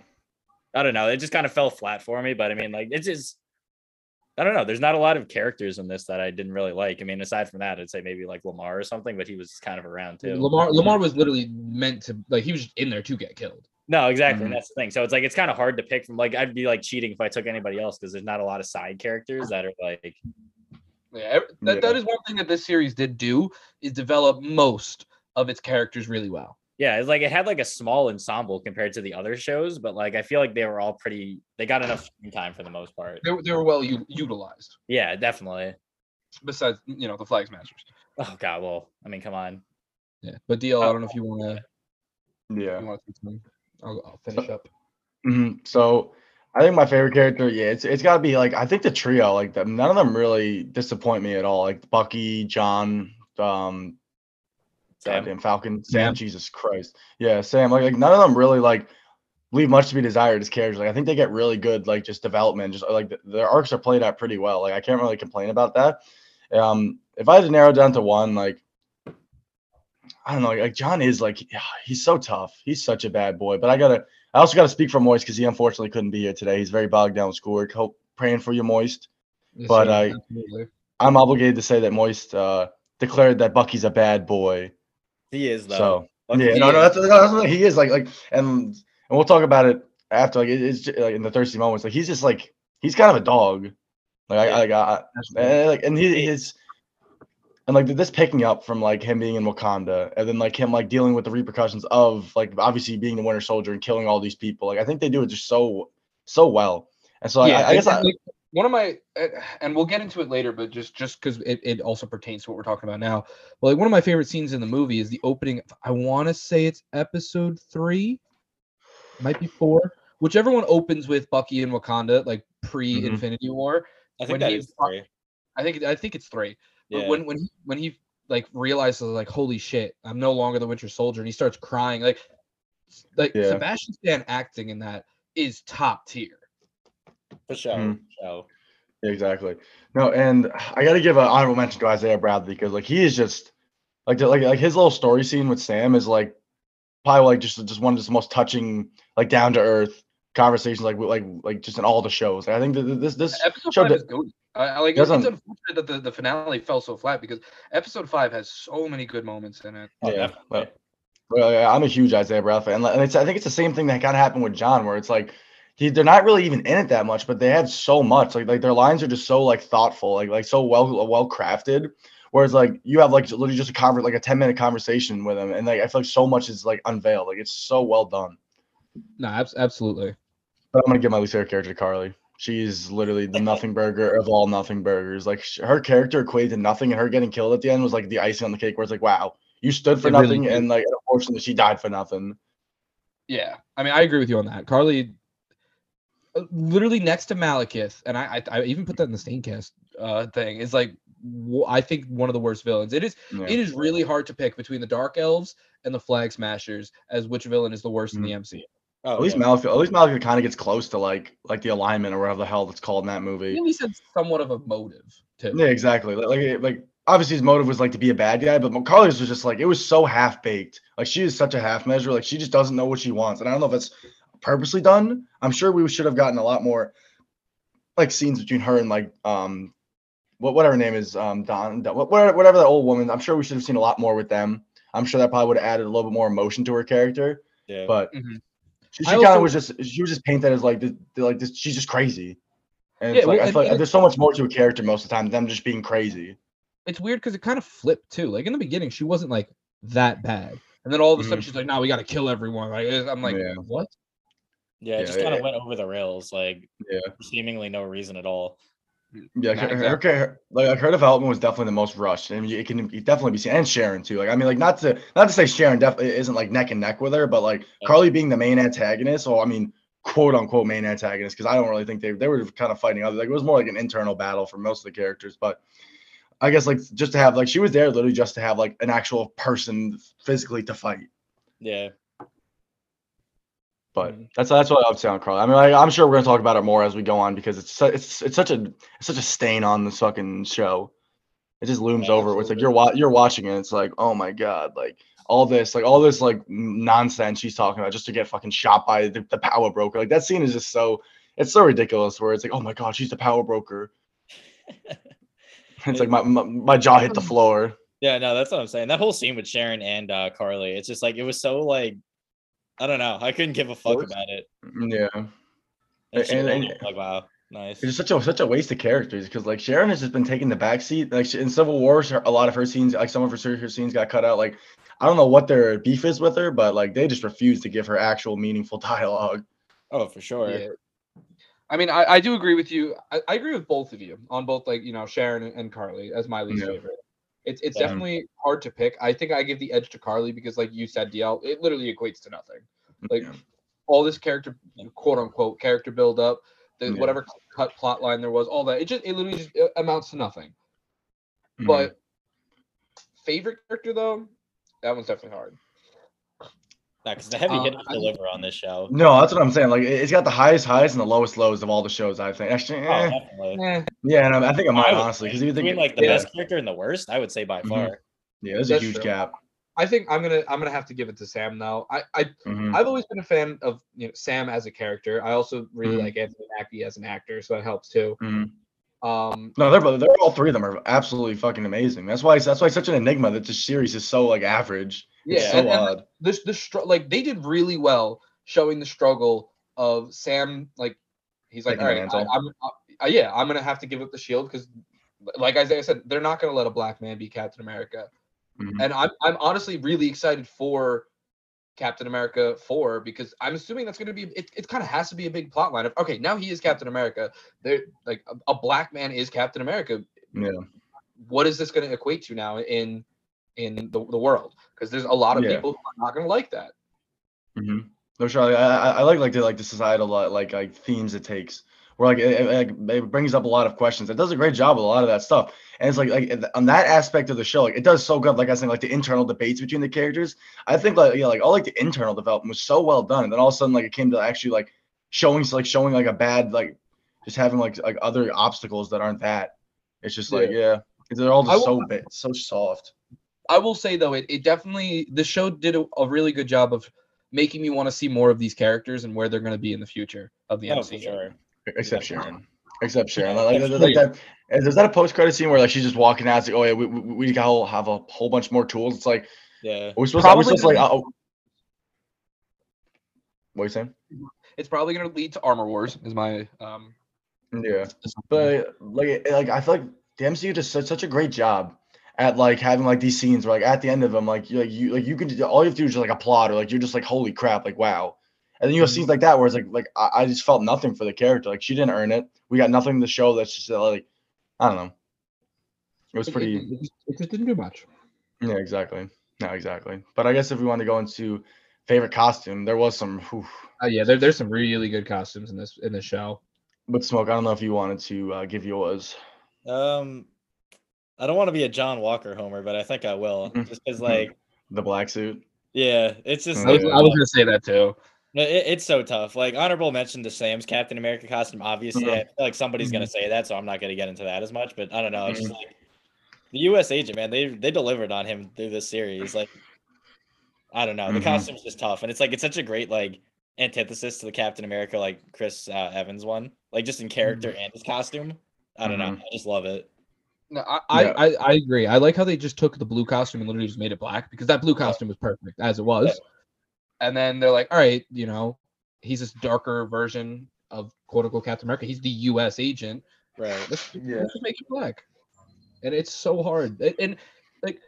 I don't know. It just kind of fell flat for me. But I mean, like it's just I don't know. There's not a lot of characters in this that I didn't really like. I mean, aside from that, I'd say maybe like Lemar or something, but he was kind of around too. Lemar Lemar was literally meant to like he was in there to get killed. No, exactly. Mhm. And that's the thing. So it's like it's kind of hard to pick from like I'd be like cheating if I took anybody else because there's not a lot of side characters that are like Yeah, that, Yeah. that is one thing that this series did do is develop most of its characters really well. Yeah, it's like it had like a small ensemble compared to the other shows, but like I feel like they were all pretty. They got enough time for the most part. They, were- they were well u- utilized. Yeah, definitely. Besides, you know, the Flag Smashers. Oh god, well, I mean, come on. Yeah, but DL, I don't know if you want to. Yeah. You want to? I'll, I'll finish up. hmm So I think my favorite character, yeah, it's it's got to be like I think the trio, like the, none of them really disappoint me at all. Like Bucky, John, um, Sam. goddamn Falcon, Sam, Sam. Jesus Christ, yeah, Sam. Like, like none of them really like leave much to be desired as characters. Like I think they get really good, like just development, just like th- their arcs are played out pretty well. Like I can't really complain about that. Um, if I had to narrow down to one, like. I don't know. Like John is like he's so tough. He's such a bad boy. But I gotta I also got to speak for Moist because he unfortunately couldn't be here today. He's very bogged down with schoolwork. Hope praying for you, Moist. Yes, But I- absolutely. I'm obligated to say that Moist uh, declared that Bucky's a bad boy. He is though. So Bucky- yeah, no, no, that's, that's what he is like, like, and and we'll talk about it after. Like, it's ju- like in the thirsty moments. Like, he's just like he's kind of a dog. Like, I, like, I, I, like, and he his. And like this picking up from like him being in Wakanda, and then like him like dealing with the repercussions of like obviously being the Winter Soldier and killing all these people. Like I think they do it just so so well. And so yeah, I, I guess I, like, one of my, uh, and we'll get into it later, but just just because it, it also pertains to what we're talking about now. Well, like one of my favorite scenes in the movie is the opening. I want to say it's episode three, might be four, whichever one opens with Bucky and Wakanda, like pre Infinity War. I think that is three. I think I think it's three. But Yeah. when when he when he like realizes like holy shit, I'm no longer the Winter Soldier, and he starts crying like like Yeah. Sebastian Stan acting in that is top tier. For sure. Mhm. for sure. Exactly. No, and I got to give an honorable mention to Isaiah Bradley because like he is just like like like his little story scene with Sam is like probably like just just one of the most touching like down to earth conversations like like like just in all the shows. Like, I think that this this Episode show five did- is good. I, I like. It's unfortunate that the, the finale fell so flat because episode five has so many good moments in it. Oh, Yeah, definitely. well, Well, yeah, I'm a huge Isaiah Bradley fan, and and it's I think it's the same thing that kind of happened with John, where it's like he, they're not really even in it that much, but they have so much. Like like their lines are just so like thoughtful, like like so well well crafted. Whereas like you have like literally just a conver- like a 10 minute conversation with him, and like I feel like so much is like unveiled. Like it's so well done. No, abs- absolutely. But I'm gonna give my least favorite character to Karli. She's literally the *laughs* nothing burger of all nothing burgers. Like sh- her character equated to nothing, and her getting killed at the end was like the icing on the cake. Where it's like, wow, you stood for It nothing, did. and like unfortunately, she died for nothing. Yeah, I mean, I agree with you on that. Carly, literally next to Malekith, and I, I, I even put that in the Staincast uh, thing. Is like, I think one of the worst villains. It is, Yeah. it is really hard to pick between the Dark Elves and the Flag Smashers as which villain is the worst in the MCU. Oh, At least yeah. Malekith, at least Malekith kind of gets close to like like the alignment or whatever the hell that's called in that He movie. at least had somewhat of a motive too. Yeah, exactly. Like like, like obviously his motive was like to be a bad guy, but Karli's was just like it was so half baked. Like she is such a half measure. Like she just doesn't know what she wants, and I don't know if it's purposely done. I'm sure we should have gotten a lot more like scenes between her and like um what whatever her name is um Don, Don whatever whatever that old woman. I'm sure we should have seen a lot more with them. I'm sure that probably would have added a little bit more emotion to her character, Yeah. but Mhm. she, she kind of was just she was just painted as like this, like this. She's just crazy. And Yeah, it's like well, I feel like there's so much more to a character most of the time than them just being crazy. It's weird because it kind of flipped too. Like in the beginning, she wasn't like that bad, and then all of a sudden she's like, "No, we got to kill everyone." Like I'm like, Yeah. what? Yeah, it yeah, just kind yeah. of went over the rails, like Yeah. seemingly no reason at all. Yeah, Not her, her, exactly. her- like her development was definitely the most rushed, I and it can definitely be seen. And Sharon too. Like I mean, like not to not to say Sharon definitely isn't like neck and neck with her, but like Yeah. Karli being the main antagonist, or I mean, quote unquote main antagonist, because I don't really think they they were kind of fighting other. Like it was more like an internal battle for most of the characters, but. I guess like just to have like she was there literally just to have like an actual person physically to fight. Yeah. But Mhm. that's that's what I would say on Karli. I mean, like, I'm sure we're gonna talk about it more as we go on because it's it's it's such a it's such a stain on the fucking show. It just looms Yeah, over. It's like you're wa- you're watching it. It's like oh my god, like all this like all this like nonsense she's talking about just to get fucking shot by the, the power broker. Like that scene is just so it's so ridiculous. Where it's like oh my god, she's the power broker. *laughs* It's like my, my my jaw hit the floor. Yeah, no, that's what I'm saying. That whole scene with Sharon and uh, Karli, it's just like it was so like I don't know. I couldn't give a fuck about it. Mm, yeah. And And- and- like, wow, nice. It's such a such a waste of characters because like Sharon has just been taking the back seat. Like in Civil War, her- a lot of her scenes, like some of her, her scenes got cut out. Like I don't know what their beef is with her, but like they just refuse to give her actual meaningful *laughs* dialogue. Oh, for sure. Yeah. I mean, I, I do agree with you. I, I agree with both of you on both, like you know, Sharon and, and Karli as my least Yeah. favorite. It's it's Yeah. definitely hard to pick. I think I give the edge to Karli because, like you said, DL, it literally equates to nothing. Mm, like Yeah. all this character, quote unquote, character build up, the whatever cut plot line there was, all that. It just it literally just it amounts to nothing. Mhm. But favorite character though, that one's definitely hard. Because the heavy Um, hitters I- deliver on this show. no, that's what I'm saying. Like it- it's got the highest highs and the lowest lows of all the shows. I think actually, Oh, eh. definitely. Eh, yeah, and I, I think I might I honestly because you think between like the yeah, best character and the worst, I would say by Mhm. far. yeah, there's a huge true. gap. I think I'm gonna I'm gonna have to give it to Sam now. I I Mhm. I've always been a fan of you know Sam as a character. I also really Mhm. like Anthony Mackie as an actor, so that helps too. Mhm. Um, No, they're they're all three of them are absolutely fucking amazing. That's why that's why it's such an enigma that this series is so like average. Yeah, It's so and, and odd. this the str- like they did really well showing the struggle of Sam. Like he's like, Taking all the I, mantle. I'm uh, yeah, I'm gonna have to give up the shield because, like Isaiah said, they're not gonna let a black man be Captain America, Mhm. and I'm I'm honestly really excited for Captain America 4 because I'm assuming that's going to be it, it kind of has to be a big plot line of okay now he is Captain America there like a, a black man is Captain America Yeah. what is this going to equate to now in in the, the world because there's a lot of Yeah. people who are not going to like that Mm-hmm. No, sure. I, I, like like the like the societal like like themes it takes. Where like it, it, like, it brings up a lot of questions. It does a great job with a lot of that stuff. And it's like like on that aspect of the show, like it does so good. Like I was saying, like the internal debates between the characters. I think like yeah, like all like the internal development was so well done. And then all of a sudden, like it came to actually like showing like showing like a bad like just having like like other obstacles that aren't that. It's just like yeah, they're all just so bit so soft. I will say though it, it definitely the show did a, a really good job of making me want to see more of these characters and where they're going to be in the future of the Oh, MCU sure. Except Yeah. Sharon. Except Sharon. Yeah, Like, that's like, like that. Is that a post credit scene where like she's just walking out? It's like, oh yeah, we we, we got have a whole bunch more tools. It's like Yeah. we're we supposed to, are we Probably supposed to like gonna oh, what are you saying? it's probably going to lead to Armor Wars is my um Yeah, but like like I feel like the MCU does such such a great job at like having like these scenes where like at the end of them like you like you like you can all you have to do is just like applaud or like you're just like holy crap like wow, And then you have Mhm. scenes like that where it's like like I, I just felt nothing for the character. Like she didn't earn it. We got nothing to show that's just uh, like I don't know. It was pretty It, it just, it just didn't do much. yeah, exactly. No, exactly. But I guess if we want to go into favorite costume, there was some whew, Uh, yeah, there, there's some really good costumes in this in this show. but smoke. I don't know if you wanted to uh, give yours. Um, I don't want to be a John Walker homer, but I think I will, Mhm. just because Mhm. like, The black suit. yeah, it's just I was, Yeah. I was gonna say that too. No, It, it's so tough. Like honorable mention to Sam's Captain America costume. Obviously, Mhm. I feel like somebody's gonna Mhm. say that, so I'm not gonna get into that as much. But I don't know. It's just Mhm. like the U.S. agent, man. They they delivered on him through this series. Like, I don't know. The costume's just tough, and it's like it's such a great like antithesis to the Captain America like Chris uh, Evans one. Like just in character and his costume. I don't know. I just love it. No, I, I, Yeah. I, I agree. I like how they just took the blue costume and literally just made it black because that blue costume was perfect as it was. And then they're like, all right, you know, he's this darker version of quote unquote Captain America. He's the U.S. agent. Right. Let's, Yeah. let's just make it black. And it's so hard. And, and, like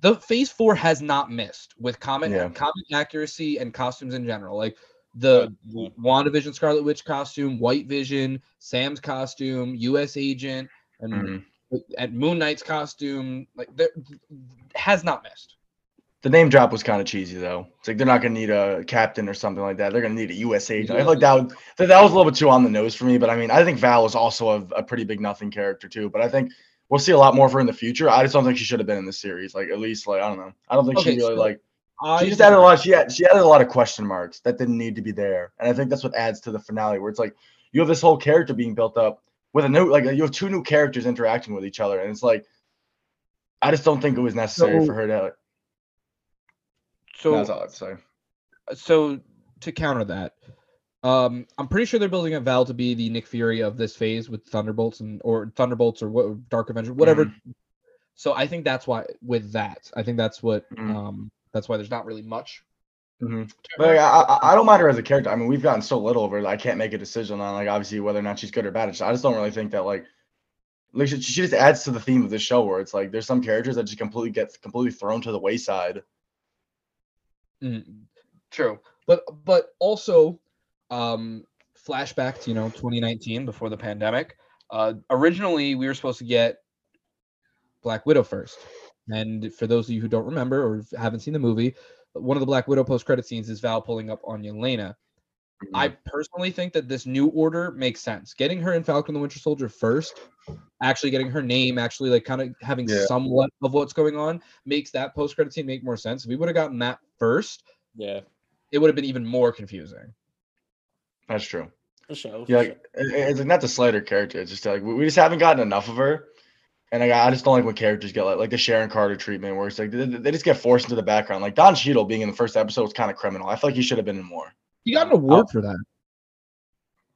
the Phase Four has not missed with comic Yeah. comic accuracy and costumes in general. Like the Yeah. WandaVision Scarlet Witch costume, White Vision, Sam's costume, U.S. agent, and Mhm. And Moon Knight's costume, like there has not missed. The name drop was kind of cheesy though. It's like they're not gonna need a captain or something like that. They're gonna need a U.S. agent. I feel like that would, that that was a little bit too on the nose for me. But I mean, I think Val is also a, a pretty big nothing character too. But I think we'll see a lot more of her in the future. I just don't think she should have been in the series. Like at least like I don't know. I don't think Okay, she really so like. I She just added a lot. She had she added a lot of question marks that didn't need to be there, and I think that's what adds to the finale, where it's like you have this whole character being built up with a new like you have two new characters interacting with each other, and it's like I just don't think it was necessary So- for her to. so that's all I have to say. so to counter that, um, I'm pretty sure they're building up Val to be the Nick Fury of this phase with Thunderbolts and or Thunderbolts or what Dark Avenger, whatever. So I think that's why with that, I think that's what Mhm. um that's why there's not really much. Mhm. But like, I, I don't mind her as a character. I mean, we've gotten so little of her. that I can't make a decision on like obviously whether or not she's good or bad. I just don't really think that like. Like she, she just adds to the theme of this show where it's like there's some characters that just completely get completely thrown to the wayside. Mm, True. but but also um flashback to you know 2019 before the pandemic uh originally we were supposed to get black widow first and for those of you who don't remember or haven't seen the movie one of the black widow post credit scenes is val pulling up on yelena mm-hmm. i personally think that this new order makes sense getting her in falcon the winter soldier first actually getting her name actually like kind of having Yeah. somewhat of what's going on makes that post credit scene make more sense if we would have gotten that first Yeah, it would have been even more confusing. That's true. for sure. for Yeah, like, it- it's like not the slighter character. It's just like we we just haven't gotten enough of her, and like, I just don't like when characters get like like the Sharon Carter treatment, where it's like they, they just get forced into the background. Like Don Cheadle being in the first episode was kind of criminal. I feel like he should have been in more. He got an award for that.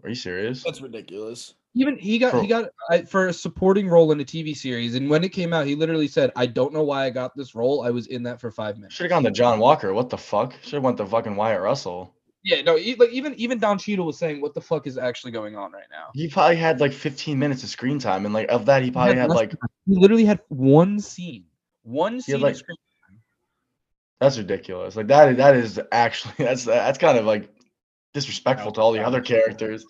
Are you serious? That's ridiculous. Even he got he got uh, for a supporting role in a TV series, and when it came out, he literally said, "I don't know why I got this role. I was in that for five minutes." Should have gone to John Walker. What the fuck? Should have went to fucking Wyatt Russell. Yeah, no, e- like even even Don Cheadle was saying, "What the fuck is actually going on right now?" He probably had like 15 minutes of screen time, and like of that, he probably had less like he literally had one scene, one scene. had, of like- screen- that's ridiculous. Like that that is actually *laughs* that's that's kind of like disrespectful to all the other characters.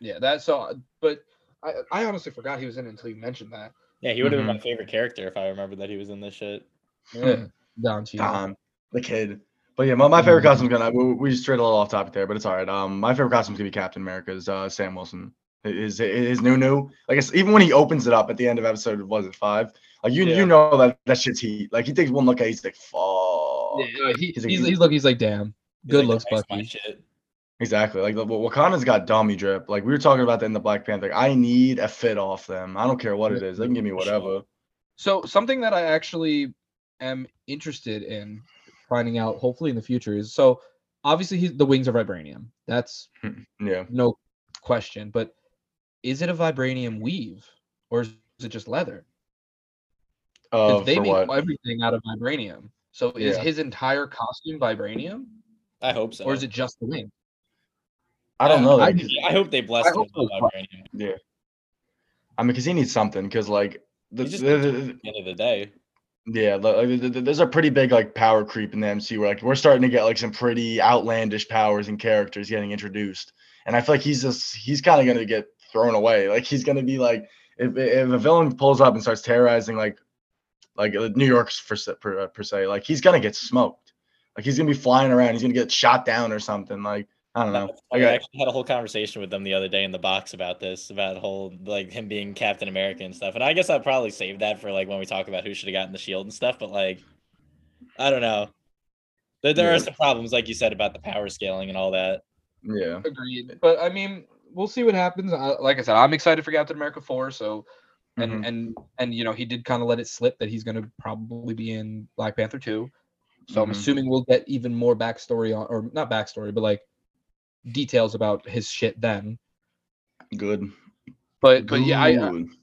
yeah, that's so. But I I honestly forgot he was in it until you mentioned that. Yeah, he would have Mhm. been my favorite character if I remembered that he was in this shit. Yeah, Don Cheadle. Don, the kid. But yeah, my, my favorite costume's gonna we, we strayed a little off topic there, but it's all right. Um, my favorite costume's gonna be Captain America's uh Sam Wilson. His his new new like it's, even when he opens it up at the end of episode was it five? Like you Yeah. you know that that shit's heat. Like he takes one look at it, he's like fuck. Yeah, he, He's he's, like- he's, look he's like damn good like, looks "Thanks, my Bucky. shit." Exactly. Like the, Wakanda's got dummy drip. Like we were talking about that in the Black Panther. Like, I need a fit off them. I don't care what it is. They can give me whatever. So something that I actually am interested in finding out, hopefully in the future, is so obviously he's, the wings are vibranium. That's Yeah. no question. But is it a vibranium weave or is it just leather? Uh, they for make what? everything out of vibranium. So is Yeah. his entire costume vibranium, I hope so. or is it just the wing? I don't know. I- that, 'cause- I hope they blessed him with so. vibranium. yeah. I mean, because he needs something. Because like the, the- the- the end of the day, Yeah, like, th- there's a pretty big like power creep in the MCU where like we're starting to get like some pretty outlandish powers and characters getting introduced, and I feel like he's just he's kind of gonna get thrown away. Like he's gonna be like if if a villain pulls up and starts terrorizing like like uh, New York's for per, uh, per se, like he's gonna get smoked. Like he's gonna be flying around, he's gonna get shot down or something. Like I don't know. I Like, I- actually had a whole conversation with them the other day in the box about this, about whole like him being Captain America and stuff. And I guess I'll probably save that for like when we talk about who should have gotten the shield and stuff. But like, I don't know. There, there Yeah. are some problems, like you said, about the power scaling and all that. yeah. Agreed. But I mean, we'll see what happens. I, like I said, I'm excited for Captain America 4. So, and Mhm. and and you know, he did kind of let it slip that he's going to probably be in Black Panther 2. So I'm Mhm. assuming we'll get even more backstory on, or not backstory, but like details about his shit then. Good. But but yeah, I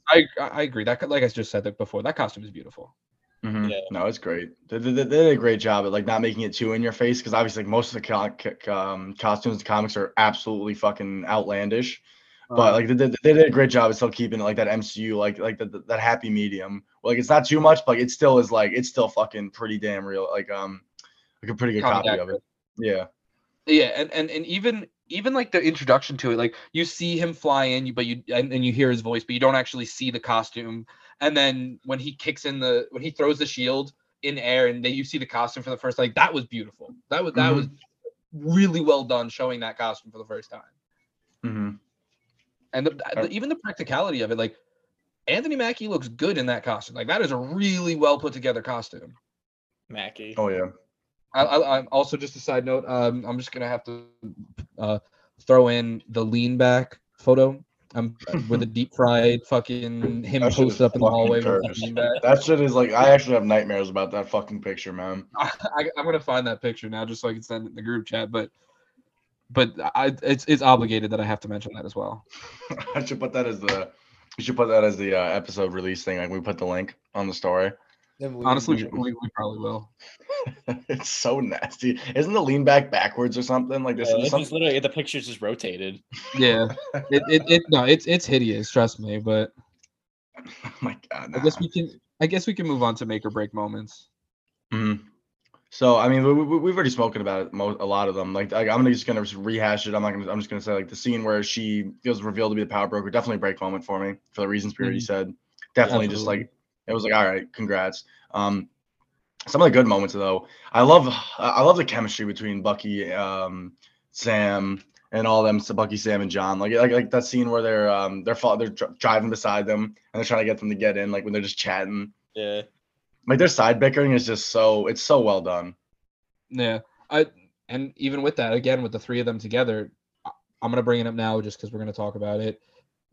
I, I I agree. That like I just said that before, that costume is beautiful. Mhm. Yeah. No, it's great. They, they, they did a great job at like not making it too in your face because obviously like, most of the co- co- um, costumes in the comics are absolutely fucking outlandish. But Um, like they, did- they did a great job at still keeping it like that MCU like like that that happy medium. Like it's not too much, but it still is like it's still fucking pretty damn real. Like um like a pretty good Comic copy of it. Yeah. Yeah, and, and and even even like the introduction to it, like you see him fly in, you but you and, and you hear his voice, but you don't actually see the costume. And then when he kicks in the when he throws the shield in air and then you see the costume for the first like that was beautiful. That was that was really well done showing that costume for the first time. hmm And the, the- even the practicality of it, like Anthony Mackie looks good in that costume. Like that is a really well put together costume. Mackie. Oh yeah. I, I, I'm also just a side note. Um, I'm just gonna have to uh, throw in the lean back photo. Um, *laughs* with a deep fried fucking him That posted up in the hallway with a lean back. That shit is like I actually have nightmares about that fucking picture, man. I, *laughs* I, I'm gonna find that picture now just so I can send it in the group chat. But but I it's it's obligated that I have to mention that as well. *laughs* I should put that as the we should put that as the uh, episode release thing. Like we put the link on the story. Honestly, we, we, we probably will. *laughs* it's so nasty. Isn't the lean back backwards or something like this? Yeah, is it's some- literally the picture's just rotated. Yeah, *laughs* it, it, it no, it's it's hideous. Trust me. But oh my god. I guess we can I guess we can move on to make or break moments. Mhm. So I mean, we, we, we've already spoken about it, mo- a lot of them. Like, like I'm gonna just gonna rehash it. I'm not gonna. I'm just gonna say like the scene where she feels revealed to be the power broker. Definitely a break moment for me for the reasons we already Mhm. said. Definitely just like it was like all right, congrats. Um, some of the good moments though, I love I love the chemistry between Bucky, um, Sam, and all them. So Bucky, Sam, and John. Like like like that scene where they're um they're fa- they're dri- driving beside them and they're trying to get them to get in. Like when they're just chatting. Yeah. Like their side bickering is just so it's so well done. Yeah, I and even with that, again with the three of them together, I- I'm gonna bring it up now just because we're gonna talk about it.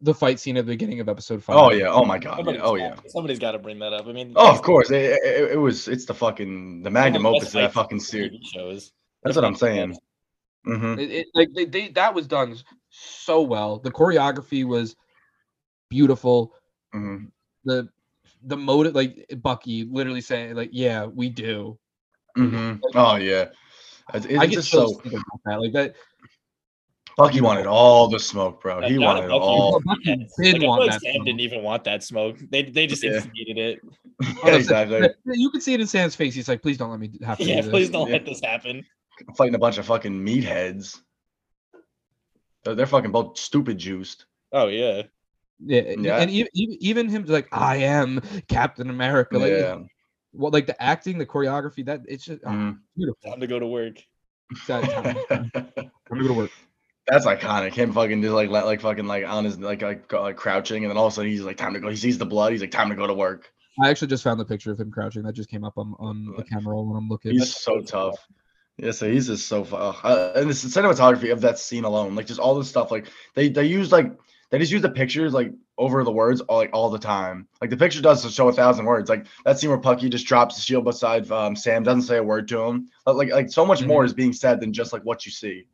The fight scene at the beginning of episode five. Oh yeah. Oh my god. Somebody's Yeah. Oh got- yeah. Somebody's got to bring that up. I mean, Oh, of course. It, it, it was. It's the fucking the magnum the opus of that fucking series. Shows. That's what I'm saying. Mm-hmm. It, it, like they, they that was done so well. The choreography was beautiful. Mm-hmm. The the motive, like Bucky, literally saying like, "Yeah, we do." Mm-hmm. Oh yeah. It's, it's I get just so so. about that. Like that. Bucky wanted all the smoke, bro. He wanted Bucky- all. *laughs* Bucky did Like, I feel want that Sam smoke. didn't even want that smoke. They they just Yeah. instigated it. *laughs* Yeah, exactly. You can see it in Sam's face. He's like, "Please don't let me have to Yeah, do this." please don't Yeah. let this happen. Fighting a bunch of fucking meatheads. They're, they're fucking both stupid juiced. Oh yeah. Yeah, and- Yeah. and even even him like, "I am Captain America." Like, yeah. well, like the acting, the choreography, that it's just ah, Mhm. beautiful. Time to go to work. Time, *laughs* time to go to work. That's iconic. Him fucking just like let like fucking like on his like like like crouching, and then all of a sudden he's like time to go. He sees the blood. He's like time to go to work. I actually just found the picture of him crouching. That just came up on, on the camera roll when I'm looking. He's so tough. Yeah, so he's just so fu- uh, and the cinematography of that scene alone, like just all this stuff, like they they use like they just use the pictures like over the words all like all the time. Like the picture does show a thousand words. Like that scene where Bucky just drops the shield beside um, Sam, doesn't say a word to him. Like like so much more is being said than just like what you see.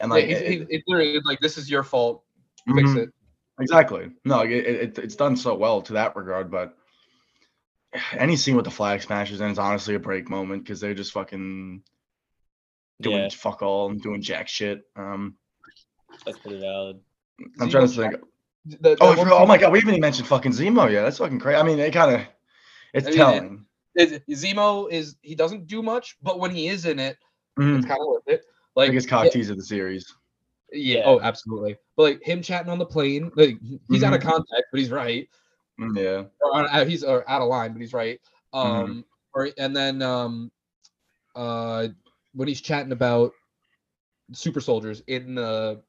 And like Mm-hmm. yeah, it- he's, he's, it's literally like, "This is your fault. Fix Mhm. it." Exactly. No, it, it, it- it's done so well to that regard, but any scene with the flag smashers and it's honestly a break moment because they're just fucking doing Yeah, fuck all and doing jack shit. Um, that's pretty valid. I'm Zemo trying to think. The- Oh, the one forgot- oh my god, we haven't even mentioned fucking Zemo yet. That's fucking crazy. I mean, it kind of, it's I mean, it- telling. Zemo is he doesn't do much, but when he is in it, Mhm. it's kind of worth it. Like Biggest cock tease of the series. yeah, Yeah. oh, absolutely. But like him chatting on the plane, like he's out of Mm-hmm. but he's right. Mm, Yeah. Or uh, he's or out of line, but he's right. Mm-hmm. Um, or and then um, uh, when he's chatting about super soldiers in the,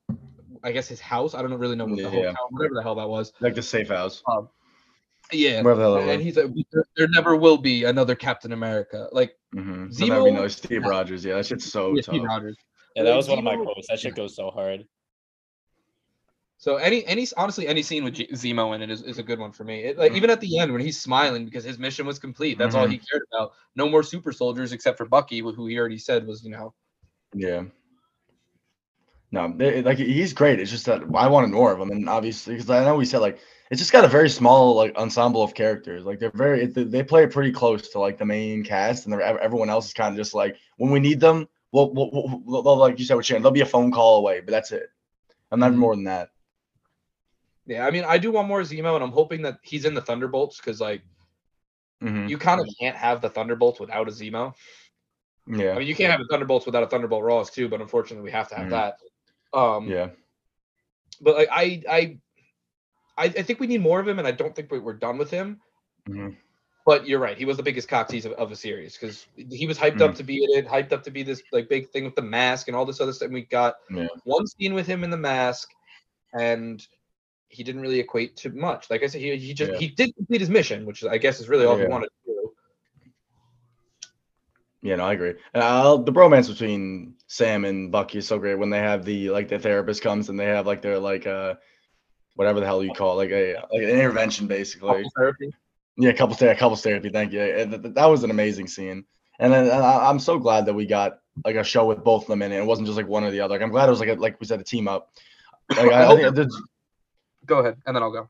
I guess his house. I don't really know what the Yeah. hotel, whatever the hell that was. Like the safe house. Yeah, Wherever the hell that and he's like, there, there never will be another Captain America. Like Mm-hmm. So that'd be Zemo- nice. Steve Rogers. Yeah, that shit's so yeah, tough. Steve Rogers. Yeah, that Like, was one of my quotes. That shit goes so hard. So any any honestly any scene with G- Zemo in it is, is a good one for me. It, like Mhm. even at the end when he's smiling because his mission was complete. That's all he cared about. No more super soldiers except for Bucky, who who he already said was you know. Yeah. No, they- like he's great. It's just that I wanted more of him, and obviously, because I know we said like it's just got a very small like ensemble of characters. Like they're very, it, they play it pretty close to like the main cast, and everyone else is kind of just like when we need them, well, we'll, we'll, like you said with Shannon, they'll be a phone call away, but that's it. I'm not Mhm. more than that. Yeah, I mean I do want more Zemo, and I'm hoping that he's in the Thunderbolts because like Mhm. you kind of can't have the Thunderbolts without a Zemo. Yeah, I mean you can't have a Thunderbolts without a Thunderbolt Ross too, but unfortunately we have to have Mhm. that. Um, yeah, but like I I I, I think we need more of him, and I don't think we- we're done with him. Mhm. But you're right. He was the biggest cock tease of, of a series because he was hyped up to be in it, hyped up to be this like big thing with the mask and all this other stuff. And we got Yeah. one scene with him in the mask, and he didn't really equate to much. Like I said, he, he just Yeah. he did complete his mission, which I guess is really all Yeah. he wanted to do. yeah. No, I agree. Uh, the bromance between Sam and Bucky is so great when they have the like the therapist comes and they have like their like uh whatever the hell you call it, like a like an intervention basically. Therapy. Yeah, couple therapy, couple therapy. Thank you. And th- th- That was an amazing scene, and I- I'm so glad that we got like a show with both of them in it. It wasn't just like one or the other. Like I'm glad it was like a, like we said, a team up. Like, I, *coughs* I the, Go ahead, and then I'll go.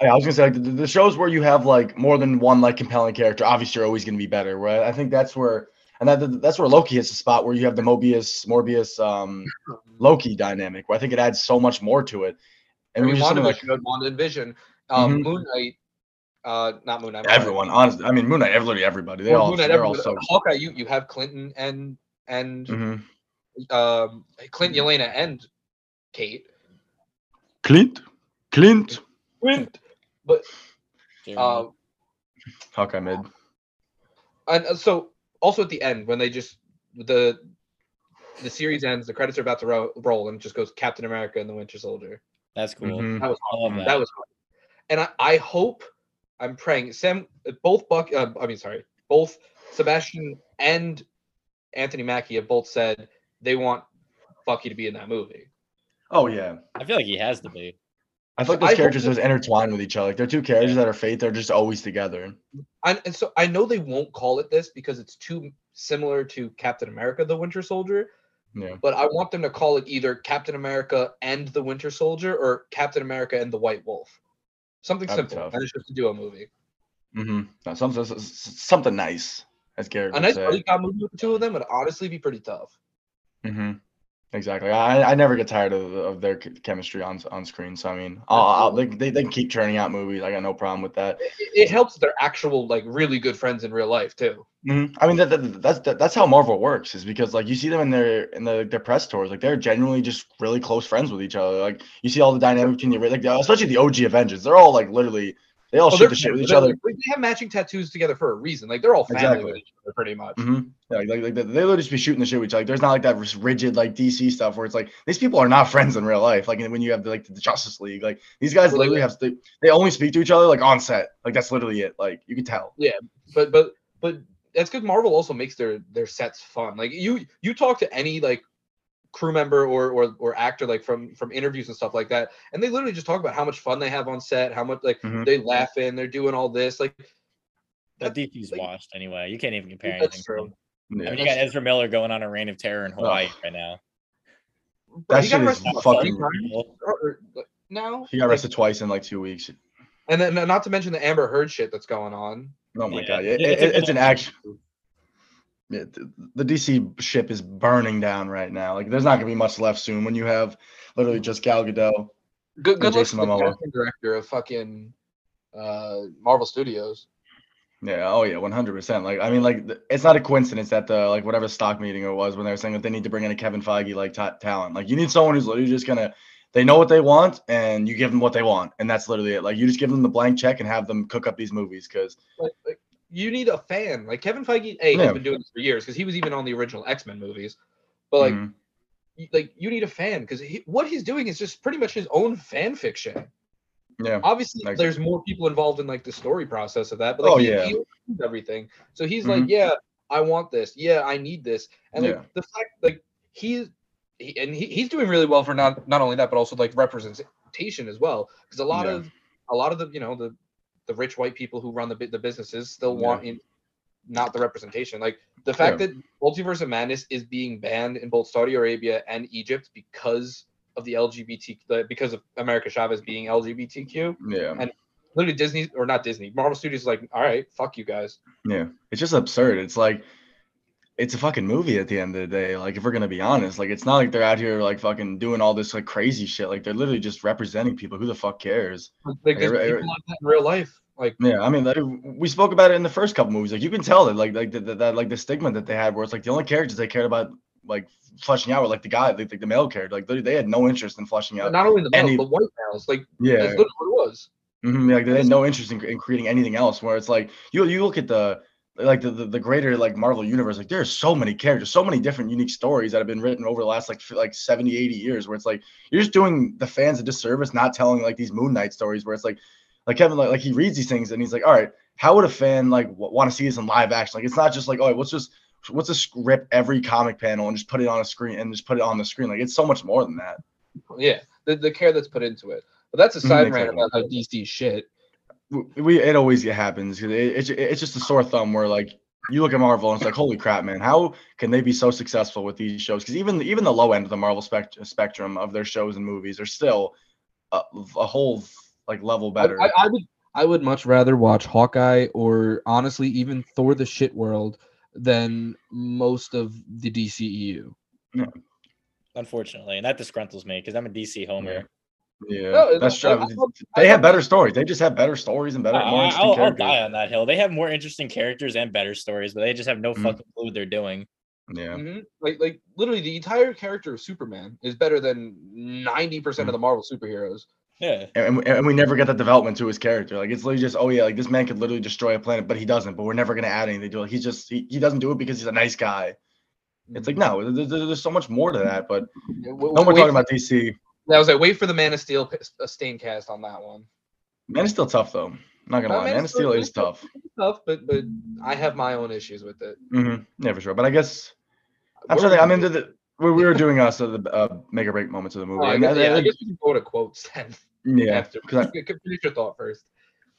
I was gonna say like the, the shows where you have like more than one like compelling character. Obviously, you're always gonna be better. Right? I think that's where and that that's where Loki hits the spot where you have the Mobius Morbius um *clears throat* Loki dynamic. Where I think it adds so much more to it. And I it mean, was just something like Wanda and Vision. Um, Mhm. Moon Knight, uh, not Moon Knight. I'm sorry. everyone. Honestly, I mean Moon Knight. Literally everybody. They Well, all Moon Knight, they're all so. Hawkeye. You you have Clinton and and Mhm. um Clint, Yelena, and Kate. Clint, Clint, Clint. But Jeremy. uh, Hawkeye mid. and uh, so also at the end when they just the the series ends, the credits are about to ro- roll, and it just goes Captain America and the Winter Soldier. That's cool. Mhm. That was I love that. that was fun. and I, I hope I'm praying Sam both Buck uh, I mean sorry both Sebastian and Anthony Mackie have both said they want Bucky to be in that movie. Oh yeah. I feel like he has to be. I feel like those hope characters are just intertwine with each other. Like they're two characters Yeah. that are fate. They're just always together. And, and so I know they won't call it this because it's too similar to Captain America: The Winter Soldier. Yeah. But I want them to call it either Captain America and the Winter Soldier or Captain America and the White Wolf. Something That'd simple. it's just a duo movie. Mm-hmm. No, something something nice, as Garrett A nice buddy cop movie with the two of them would honestly be pretty tough. Mm-hmm. Exactly. I, I never get tired of, of their chemistry on on screen. So I mean, I'll, I'll, they, they they can keep churning out movies. I got no problem with that. It, it helps that they're actual like really good friends in real life too. Mhm. I mean, that, that, that's that, that's how Marvel works. Is because like you see them in their in the, their press tours, like they're genuinely just really close friends with each other. Like you see all the dynamic between the like especially the OG Avengers. They're all like literally they all Oh, shoot the shit with each other. They have matching tattoos together for a reason. Like they're all family Exactly. with each other pretty much. hmm Yeah, like, like they, they literally just be shooting the shit with each other. Like, there's not like that rigid like DC stuff where it's like these people are not *laughs* friends in real life. Like when you have the, like the Justice League, like these guys literally have they, they only speak to each other like on set. Like that's literally it. Like you can tell. Yeah, but but but that's because Marvel also makes their their sets fun. Like you you talk to any like crew member or or or actor like from from interviews and stuff like that, and they literally just talk about how much fun they have on set, how much like Mhm. they laugh in, they're doing all this. Like But That- DC's like- washed anyway. You can't even compare That's anything. to true. Yeah. I mean, you got Ezra Miller going on a reign of terror in Hawaii right now. bro, That he got shit is arrested fucking- three times or- or, like, now. He got Like, arrested twice in like two weeks. and then not to mention the Amber Heard shit that's going on. Oh my Yeah, god, it- it, it's it's an good- action. *laughs* Yeah, the DC ship is burning down right now. Like, there's not gonna be much left soon when you have literally just Gal Gadot. Good good Jason Momoa. director of fucking uh, Marvel Studios. Yeah. Oh yeah. One hundred percent. Like I mean, like it's not a coincidence that the like whatever stock meeting it was when they were saying that they need to bring in a Kevin Feige like ta talent. Like you need someone who's literally just gonna. They know what they want, and you give them what they want, and that's literally it. Like you just give them the blank check and have them cook up these movies. Because Like, like, you need a fan. Like Kevin Feige, a Yeah. has been doing this for years because he was even on the original X Men movies. But like, Mhm. y- like you need a fan because he, what he's doing is just pretty much his own fan fiction. yeah, Obviously, Like- there's more people involved in like the story process of that, but like, Oh, he, yeah. he everything. So he's like, Mhm. yeah, I want this. Yeah, I need this. And like Yeah. the fact, like he's he, and he, he's doing really well for not not only that, but also like representation as well. Because a lot Yeah. of a lot of the you know the the rich white people who run the the businesses still Yeah. want in not the representation. Like the fact Yeah. that Multiverse of Madness is being banned in both Saudi Arabia and Egypt because of the LGBT, because of America Chavez being LGBTQ. yeah, And- Literally, Disney or not Disney, Marvel Studios is like, all right, fuck you guys. yeah. It's just absurd. It's like. It's a fucking movie at the end of the day. Like, if we're gonna be honest, like, it's not like they're out here like fucking doing all this like crazy shit. Like, they're literally just representing people. Who the fuck cares? Like, there's I- people like that in real life. Like, Yeah, I mean, like, we spoke about it in the first couple movies. Like, you can tell that, like, like that, that, like the stigma that they had, where it's like the only characters they cared about, like flushing out, were like the guy, like, like the male character. Like, literally, they had no interest in flushing out. not only the males, any- the white males. Like, Yeah, that's literally what it was. mhm, like they had no interest in, in creating anything else. Where it's like you you look at the like the, the, the greater like Marvel universe, like there's so many characters, so many different unique stories that have been written over the last like f- like 70, 80 years. Where it's like you're just doing the fans a disservice, not telling like these Moon Knight stories. Where it's like like Kevin like, like he reads these things and he's like, all right, how would a fan like w- want to see this in live action? Like it's not just like oh, let's just let's just rip every comic panel and just put it on a screen and just put it on the screen. Like it's so much more than that. Yeah, the, the care that's put into it. But that's a Mhm, side rant exactly. about how DC shit. We- we it always happens. it, it's it's just a sore thumb where like you look at Marvel and it's like holy crap man how can they be so successful with these shows because even even the low end of the Marvel spect- spectrum of their shows and movies are still a, a whole like level better I, I would I would much rather watch Hawkeye or honestly even Thor the shit world than most of the DCEU. Unfortunately, and that disgruntles me because I'm a DC homer. yeah No, that's true I they have better stories they just have better stories and better I, more interesting will characters die on that hill. They have more interesting characters and better stories, but they just have no Mhm. fucking clue what they're doing. yeah Mhm. Like like literally the entire character of Superman is better than ninety percent Mm. of the Marvel superheroes. Yeah. and, and, and we never get that development to his character. Like it's literally just, oh yeah, like this man could literally destroy a planet, but he doesn't. But we're never gonna add anything to it. He's just he, he doesn't do it because he's a nice guy. It's like no, there- there- there's so much more to that. But Yeah, w- no, we're wait talking about DC. I was like, wait for the Man of Steel stain cast on that one. Man is still tough though. I'm not gonna Uh, lie, Man Man of of Steel Steel is tough. Tough, but but I have my own issues with it. Mm-hmm. Yeah, for sure. But I guess I'm trying. I'm into the, we, we were doing us uh, the uh, make or break moments of the movie. Oh, I guess, that- yeah, I that- guess we can go to quotes then. yeah, *laughs* after. 'cause I- *laughs* finish your thought first.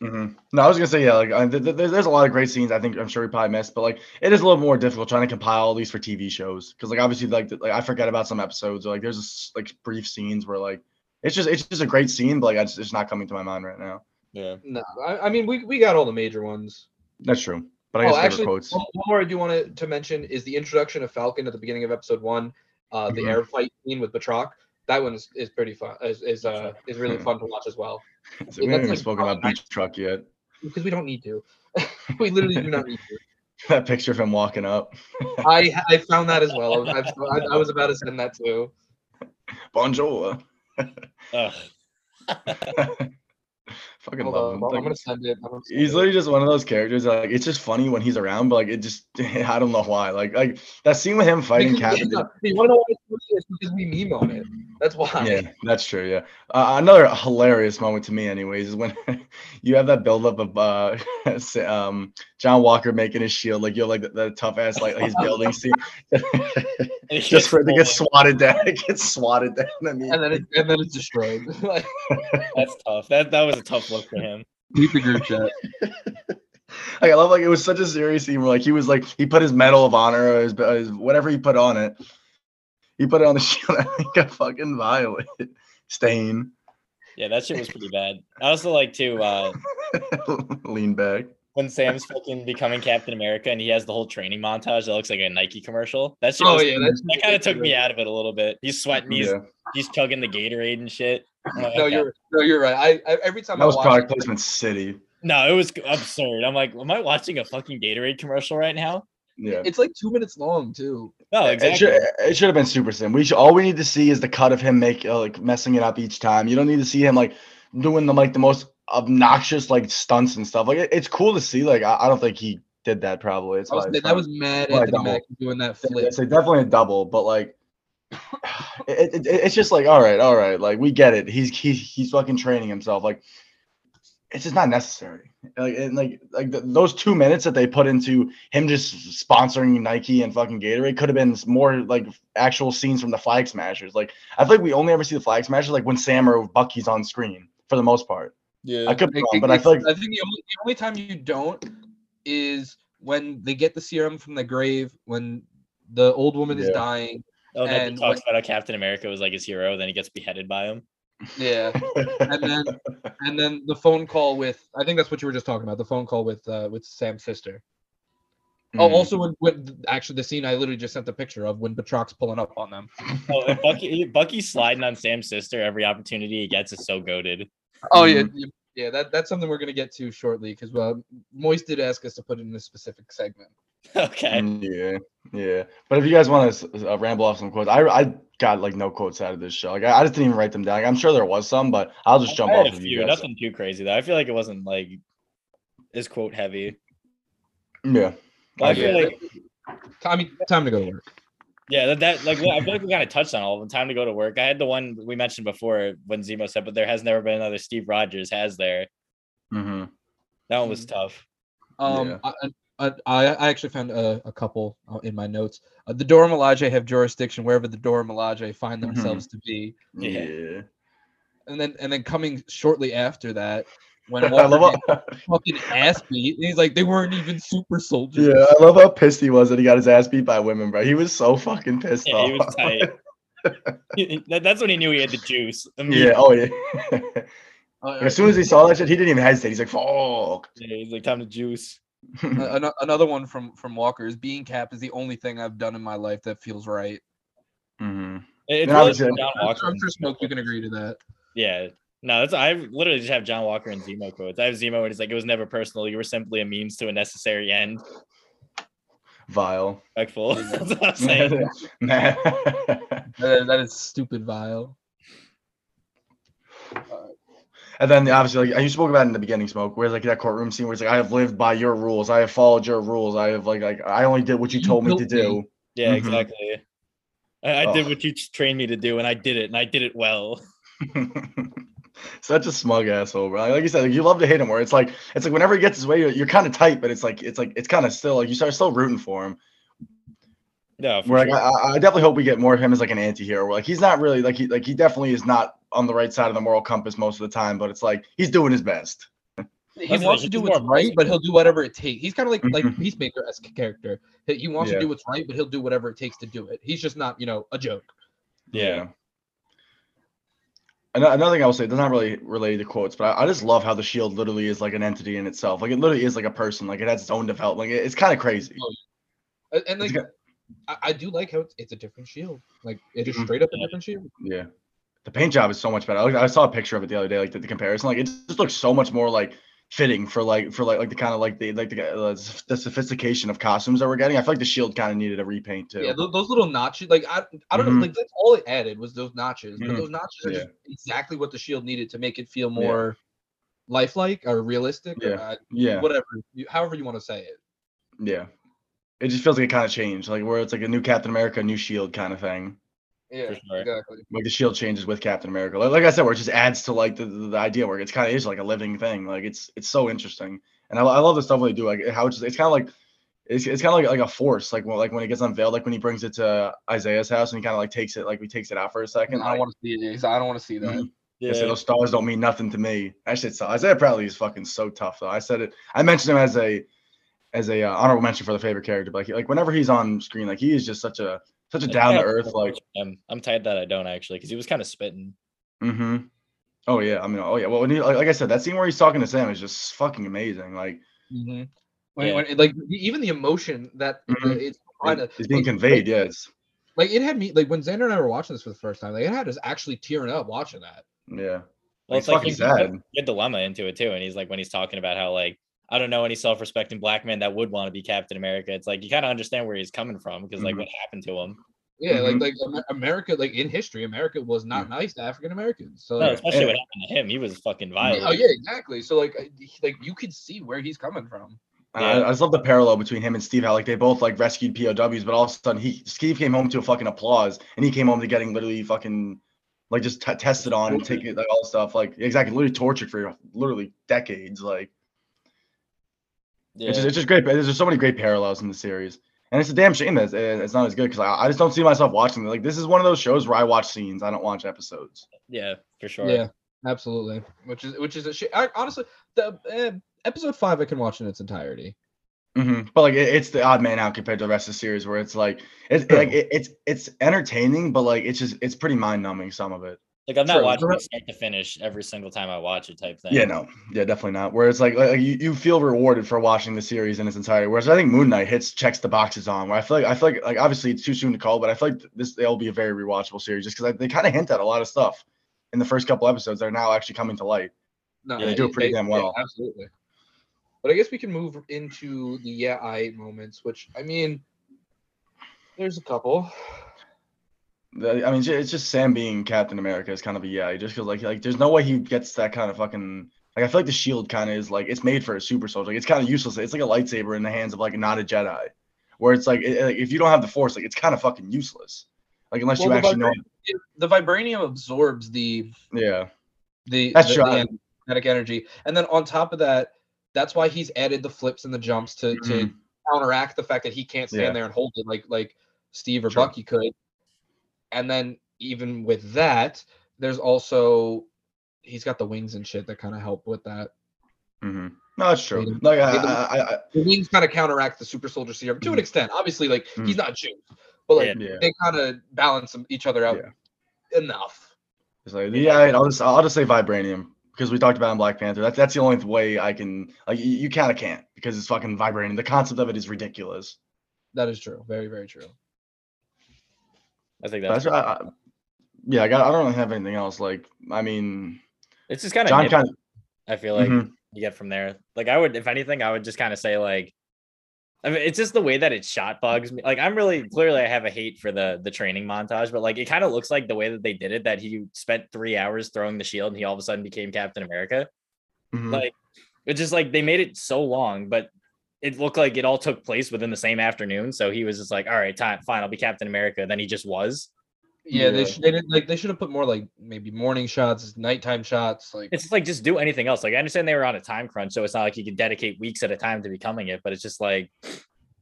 Hmm No, I was gonna say yeah. Like, uh, th- th- there's, there's a lot of great scenes. I think I'm sure we probably missed, but like it is a little more difficult trying to compile all these for TV shows because like obviously like, the, like I forget about some episodes or like there's just like brief scenes where like it's just it's just a great scene, but like it's just not coming to my mind right now. Yeah. No, I, I mean we, we got all the major ones. That's true. But I Oh, guess favorite actually, quotes. one, one more I do want to, to mention is the introduction of Falcon at the beginning of episode one, uh, the Mhm. air fight scene with Batroc. That one is, is pretty fun. Is is uh is really *laughs* fun to watch as well we haven't like spoken about Batroc yet. because we don't need to. *laughs* we literally do not need to. *laughs* that picture of him walking up. I I found that as well. I, I, I was about to send that too. Bonjour. Fucking Hold love on, him. I'm gonna send it. Gonna send He's it. literally just one of those characters. that, Like it's just funny when he's around, but like it just *laughs* I don't know why. Like like that scene with him fighting Captain. You want to know why it's funny? It's because we meme on it. That's why. Yeah, that's true. Yeah, uh, another hilarious moment to me, anyways, is when *laughs* you have that buildup of uh, *laughs* um, John Walker making his shield, like you know, like the, the tough ass, like his building scene, It just for it to get swatted down, it gets swatted down. I mean, And then it, and then it's destroyed. like, That's tough. That that was a tough look for him. Keep the group chat. *laughs* like, I love like it was such a serious scene where like he was like he put his medal of honor, or his, his whatever he put on it, he put it on the *laughs* shield. and he got fucking violated. *laughs* Stain, Yeah, that shit was pretty bad. I also like to uh lean back. when Sam's fucking becoming Captain America and he has the whole training montage that looks like a Nike commercial. That shit Oh was, yeah, that's that kind of took me out of it a little bit. He's sweating, he's Yeah, he's chugging the Gatorade and shit. I'm like, No, you're no, you're right. I, I every time that I was watch product it, placement city. No, it was absurd. I'm like, am I watching a fucking Gatorade commercial right now? Yeah. It's like two minutes long too. No, It exactly. should, it should have been super sim. We should, all we need to see is the cut of him make uh, like messing it up each time. You don't need to see him like doing the like the most obnoxious like stunts and stuff. Like it, it's cool to see. Like I, I don't think he did that. Probably it's I was, that was mad Well, I Anthony don't. Doing that flip. It's like definitely a double, but like it, it, it's just like all right, all right. Like we get it. He's he's he's fucking training himself. Like it's just not necessary. Like and like like th those two minutes that they put into him just sponsoring Nike and fucking Gatorade could have been more like actual scenes from the Flag Smashers. Like I feel like we only ever see the Flag Smashers like when Sam or Bucky's on screen for the most part. yeah. I could be wrong, but I feel like I think the only, the only time you don't is when they get the serum from the grave when the old woman is dying. Oh, and then he and talks about how Captain America was like his hero, then he gets beheaded by him. Yeah, and then *laughs* and then the phone call with I think that's what you were just talking about. The phone call with uh with Sam's sister. Oh, Mm. also when, when actually the scene I literally just sent the picture of when Batroc's pulling up on them. Oh, and Bucky, Bucky sliding on Sam's sister every opportunity he gets is so goaded. Oh yeah, yeah, yeah. That that's something we're gonna get to shortly because uh, Moist did ask us to put it in a specific segment. *laughs* okay. Mm, Yeah, yeah. But if you guys want to uh, ramble off some quotes, I I got like no quotes out of this show. Like I, I just didn't even write them down. Like, I'm sure there was some, but I'll just jump I had off a of few, you guys. nothing too crazy though. I feel like it wasn't like as quote heavy. Yeah, But I I feel get like Tommy, time to go to work. yeah, that, that like I feel like we kind of touched on all of them. Time to go to work. I had the one we mentioned before when Zemo said, but there has never been another Steve Rogers, has there? Mm-hmm. That one was tough. Um, Yeah. I, I, I I actually found a, a couple uh, in my notes. Uh, the Dora Milaje have jurisdiction wherever the Dora Milaje find Mhm. themselves to be, Yeah. yeah. and then and then coming shortly after that, when *laughs* I love gets how, fucking ass beat, and he's like, they weren't even super soldiers. yeah, I love how pissed he was that he got his ass beat by women, bro. He was so fucking pissed Yeah, off. he was tight. *laughs* He- That's when he knew he had the juice. yeah, oh yeah. *laughs* Uh, as soon as he saw that shit, he didn't even hesitate. He's like, "Fuck." Yeah, he's like time to juice. Uh, *laughs* ano- another one from from Walker is being capped is the only thing I've done in my life that feels right. Mm-hmm. It's And really John I'm Walker. sure, I'm sure Smoke, you can agree to that. Yeah. No, that's I literally just have John Walker and Zemo quotes. I have Zemo and he's like, it was never personal. You were simply a means to a necessary end. Vile. Respectful. *laughs* that's what I'm saying. That- *laughs* that is stupid vile. And then obviously, like you spoke about in the beginning, smoke, where like that courtroom scene where it's like, I have lived by your rules, I have followed your rules, I have like, like I only did what you You told me to me. do. Yeah, Mhm. exactly. I, I did what you trained me to do, and I did it, and I did it well. *laughs* Such a smug asshole, bro. Like you said, like, you love to hate him. Where it's like, it's like whenever he gets his way, you're, you're kind of tight, but it's like, it's like, it's kind of still like you start still rooting for him. No, for Where sure. like, I, I definitely hope we get more of him as like an anti-hero. Where like he's not really like he like he definitely is not on the right side of the moral compass most of the time, but it's like he's doing his best. He That's wants like- to do what's more right, but he'll do whatever it takes. He's kind of like like Mhm. Peacemaker esque character. He he wants Yeah. to do what's right, but he'll do whatever it takes to do it. He's just not, you know, a joke. yeah. Ano- Another thing I will say, does not really relate to quotes, but I, I just love how the shield literally is like an entity in itself. Like it literally is like a person. Like it has its own development. Like it- it's kind of crazy. And, and like, got- I, I do like how it's, it's a different shield. Like it is Mhm. straight up a different shield. Yeah. The paint job is so much better. I, looked- I saw a picture of it the other day, like the, the comparison. Like it just looks so much more like fitting for like for like like the kind of like the like the, uh, the sophistication of costumes that we're getting. I feel like the shield kind of needed a repaint too. Yeah, those, those little notches. Like I, I don't Mhm. know. Like that's all it added was those notches. But Mhm. those notches are Yeah. just exactly what the shield needed to make it feel Yeah. more lifelike or realistic. Or, Yeah. uh, yeah. whatever, you, however you want to say it. Yeah. It just feels like it kind of changed, like where it's like a new Captain America, new Shield kind of thing. Yeah, sure. exactly. Like the Shield changes with Captain America. Like, like I said, where it just adds to like the, the, the idea where it's kind of is like a living thing. Like it's it's so interesting, and I, I love the stuff they do like how it's just, it's kind of like it's, it's kind of like like a force. Like when like when it gets unveiled, like when he brings it to Isaiah's house and he kind of like takes it like he takes it out for a second. I don't like, want to see it. I don't want to see that. Mhm. Yeah. I say those stars don't mean nothing to me. That shit's Isaiah Bradley is fucking so tough though. I said it. I mentioned him as a as a uh, honorable mention for the favorite character, but like, like whenever he's on screen, like he is just such a such a I down to earth like. watch him. I'm tired that I don't actually, because he was kind of spitting. Mm-hmm. Oh yeah, I mean, oh yeah. Well, when he, like, like I said, that scene where he's talking to Sam is just fucking amazing. Like Mm-hmm. When, Yeah. when, like even the emotion that uh, Mhm. it's trying to it's being like, conveyed. Yes. Like it had me like when Xander and I were watching this for the first time. Like it had us actually tearing up watching that. Yeah. Well, It's it's, like fucking he sad. a good dilemma into it too, and he's like when he's talking about how like I don't know any self-respecting black man that would want to be Captain America. It's like you kind of understand where he's coming from because like Mhm. what happened to him. Yeah, Mhm. like like America, like in history, America was not nice to African Americans. So No, like, especially and- what happened to him. He was fucking violent. oh yeah, exactly. So like like you could see where he's coming from. And I, I just love the parallel between him and Steve. How like they both like rescued POWs, but all of a sudden he Steve came home to a fucking applause, and he came home to getting literally fucking like just t- tested on and taking like all stuff like exactly literally tortured for literally decades. Like Yeah. it's just it's just great. There's just so many great parallels in the series, and it's a damn shame that it's, it's not as good because I, I just don't see myself watching it. Like this is one of those shows where I watch scenes, I don't watch episodes. yeah, for sure. Yeah, absolutely. Which is which is a shit. Honestly, the uh, episode five I can watch in its entirety. hmm But like it, it's the odd man out compared to the rest of the series, where it's like it's like it, it's it's entertaining, but like it's just it's pretty mind numbing some of it. Like I'm not True. watching it start to finish every single time I watch it type thing. Yeah, no, yeah, definitely not. Where it's like, like you, you feel rewarded for watching the series in its entirety. Whereas I think Moon Knight hits checks the boxes on. Where I feel like I feel like like obviously it's too soon to call, but I feel like this they'll be a very rewatchable series just because they kind of hint at a lot of stuff in the first couple episodes that are now actually coming to light. No, Yeah, they do it pretty damn well. absolutely. But I guess we can move into the yeah I moments, which I mean, there's a couple. I mean, it's just Sam being Captain America is kind of a yeah. He just feels like like there's no way he gets that kind of fucking like I feel like the shield kind of is like it's made for a super soldier. Like it's kind of useless. It's like a lightsaber in the hands of like not a Jedi, where it's like, it, like if you don't have the Force, like it's kind of fucking useless. Like unless you Well, the actually know. The vibranium absorbs the Yeah. the, That's the, kinetic energy, and then on top of that, that's why he's added the flips and the jumps to to counteract the fact that he can't stand Mm-hmm. Yeah. there and hold it like like Steve or True. Bucky could. And then even with that, there's also he's got the wings and shit that kind of help with that. Mm-hmm. No, that's true. Like I, Freedom. I, I, I The wings kind of counteract the super soldier serum to an Mhm. extent. Obviously, like Mhm. he's not Jews, but like yeah. they kind of balance each other out enough. It's like, yeah, I'll just I'll just say vibranium because we talked about in Black Panther. That's that's the only way I can like you, you kind of can't because it's fucking vibranium. The concept of it is ridiculous. That is true. Very very true. I think That's, that's. I, I, yeah, I got I don't really have anything else. Like I mean, It's just kind John of. kind of I feel like Mhm. you get from there. Like I would, if anything, I would just kind of say like, I mean, it's just the way that it's shot bugs me. Like I'm really clearly I have a hate for the the training montage, but like it kind of looks like the way that they did it that he spent three hours throwing the shield and he all of a sudden became Captain America. mhm. Like it's just like they made it so long, but it looked like it all took place within the same afternoon. So he was just like, all right, time, fine, I'll be Captain America. Then he just was. Yeah, they should they did like they should have put more like maybe morning shots, nighttime shots, like It's just like just do anything else. Like I understand they were on a time crunch, so it's not like you can dedicate weeks at a time to becoming it, but it's just like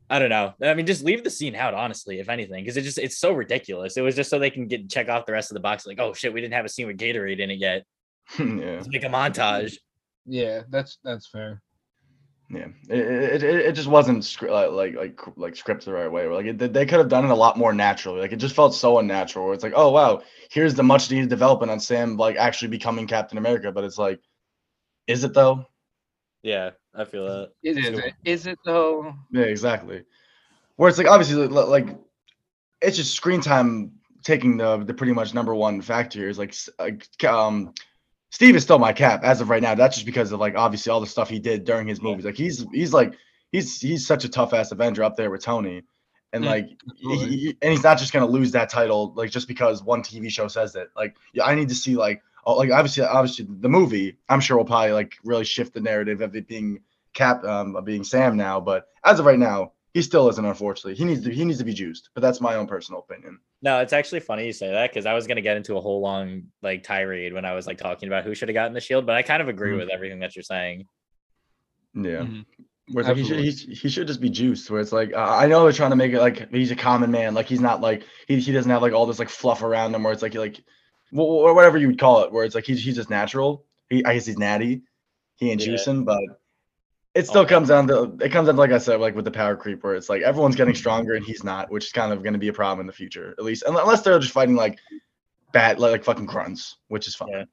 I don't know. I mean, just leave the scene out, honestly, if anything, because it just it's so ridiculous. It was just so they can get check off the rest of the box. Like, oh shit, we didn't have a scene with Gatorade in it yet. *laughs* yeah, Let's make a montage. yeah, that's that's fair. Yeah. It, it, it, it just wasn't scr- like like like like scripted the right way. Like it, they could have done it a lot more naturally. Like it just felt so unnatural. Where it's like, oh wow, here's the much needed development on Sam like actually becoming Captain America. But it's like, is it though? Yeah, I feel that. Is So- it? Is it though? Yeah, exactly. Where it's like obviously like it's just screen time taking the the pretty much number one factor here is like like, um Steve is still my cap as of right now. That's just because of like obviously all the stuff he did during his movies. Like he's he's like he's he's such a tough ass Avenger up there with Tony. And like he- he- and he's not just gonna lose that title like just because one TV show says it. Like yeah, I need to see like oh, like obviously obviously the movie I'm sure will probably like really shift the narrative of it being Cap um of being Sam now. But as of right now, he still isn't. Unfortunately, he needs to he needs to be juiced. But that's my own personal opinion. No, it's actually funny you say that because I was gonna get into a whole long like tirade when I was like talking about who should have gotten the shield, but I kind of agree Mhm. with everything that you're saying. Yeah. Mhm. Where like he should he, he should just be juiced. Where it's like uh, I know they're trying to make it like he's a common man, like he's not like he, he doesn't have like all this like fluff around him. Where it's like like wh- wh- whatever you would call it. Where it's like he's he's just natural. He I guess he's natty. He ain't Yeah. juicing, but it still Okay. comes down to it comes down to, like I said like with the power creep where it's like everyone's getting stronger and he's not, which is kind of going to be a problem in the future at least unless unless they're just fighting like bad like, like fucking grunts, which is fine. Yeah.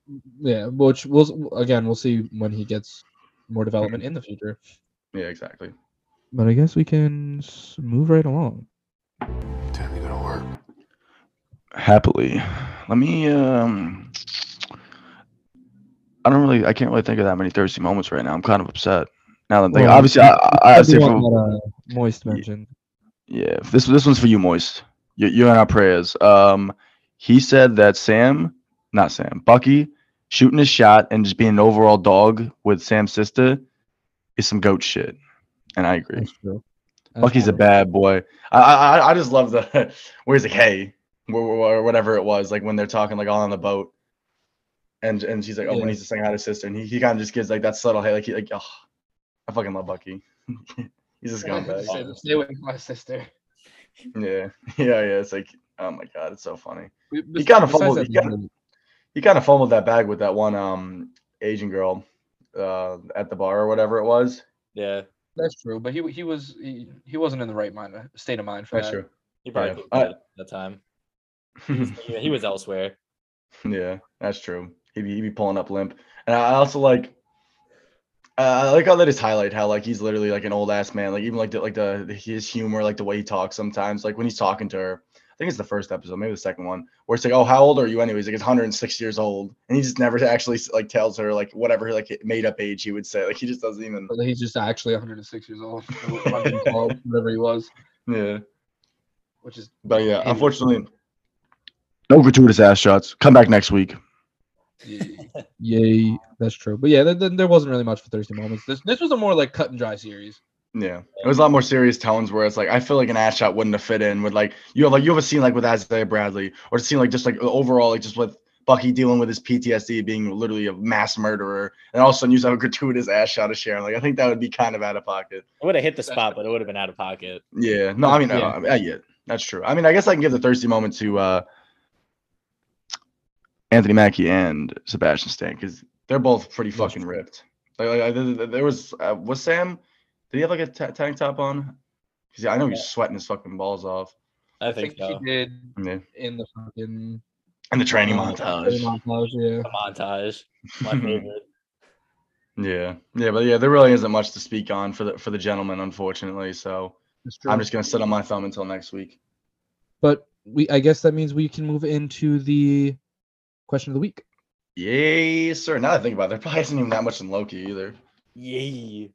Yeah, which we'll again we'll see when he gets more development in the future. yeah exactly. But I guess we can move right along. Time to go to work. happily. Let me um I don't really, I can't really think of that many thirsty moments right now. I'm kind of upset. Now that I'm thinking, Well, obviously, I, I, I say for, that, uh, Moist mentioned. yeah, this this one's for you, Moist. You, you and our prayers. Um, he said that Sam, not Sam, Bucky, shooting his shot and just being an overall dog with Sam's sister is some goat shit, and I agree. That's true. That's Bucky's a bad boy. I I, I just love the *laughs* where he's like, hey, or, whatever it was, like when they're talking like all on the boat, and and she's like, oh, when he's just saying hi to sister, and he, he kind of just gives like that subtle hey, like he like, oh, I fucking love Bucky. *laughs* he's just gone back. Stay stay away from my sister. Yeah, *laughs* yeah, yeah. It's like, oh my god, it's so funny. Be- He kinda fumbled- that, he kinda- He kind of fumbled that bag with that one um Asian girl uh at the bar or whatever it was. Yeah, That's true, but he he was he, he wasn't in the right mind state of mind for That's that. true. he probably Yeah, couldn't I- at the time. He, he was *laughs* elsewhere. Yeah, that's true. He'd be, he'd be pulling up limp. And I also like, uh, I like how that is highlight how like he's literally like an old ass man. Like even like the like the, the his humor, like the way he talks sometimes. Like when he's talking to her, I think it's the first episode, maybe the second one, where it's like, oh, how old are you anyways? Like it's 106 years old, and he just never *laughs* actually like tells her like whatever like made up age he would say. Like he just doesn't even. But he's just actually 106 years old, *laughs* whatever he was, Yeah, which is but yeah, unfortunately, no gratuitous ass shots. Come back next week. Yay, that's true. But yeah, then, then there wasn't really much for thirsty moments. This this was a more like cut and dry series. Yeah, it was a lot more serious tones where it's like I feel like an ass shot wouldn't have fit in with like you have like you have a scene like with Isaiah Bradley or a scene like just like overall like just with Bucky dealing with his PTSD being literally a mass murderer and all of a sudden you just have a gratuitous ass shot of Sharon like I think that would be kind of out of pocket. It would have hit the spot, but it would have been out of pocket. Yeah, no, I mean Yeah. uh, yeah, yeah, that's true. I mean I guess I can give the thirsty moment to uh Anthony Mackie and Sebastian Stan because they're both pretty fucking ripped. Like, like I- there- there was uh, was Sam. Did he have like a tank top on? Because I know he's sweating his fucking balls off. I I think, think so. he did Yeah. in the fucking in the training uh, montage. montage, yeah. A montage. My *laughs* favorite. Yeah, yeah, but yeah, there really isn't much to speak on for the for the gentleman, unfortunately. So I'm just gonna sit on my thumb until next week. But we, I guess that means we can move into the question of the week. Yay, sir. Now that I think about it, there probably isn't even that much in Loki either. Yay.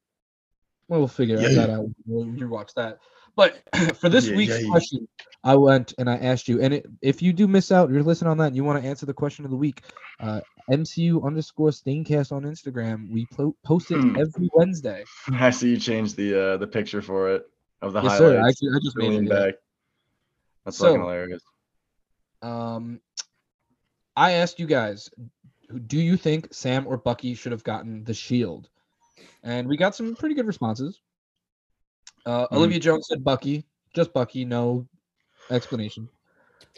Well, we'll figure Yeah. that out when you watch that. But *clears throat* for this Yeah, week's yeah. question, I went and I asked you, and it, if you do miss out, you're listening on that, and you want to answer the question of the week, uh, MCU underscore Staincast on Instagram. We po- post it Hmm. every Wednesday. *laughs* I see you changed the uh the picture for it of the yes, highlights. sir. Actually, I just made lean it. back. That's So- fucking hilarious. Um, I asked you guys, do you think Sam or Bucky should have gotten the shield? And we got some pretty good responses. Uh, Mhm. Olivia Jones said Bucky, just Bucky, no explanation.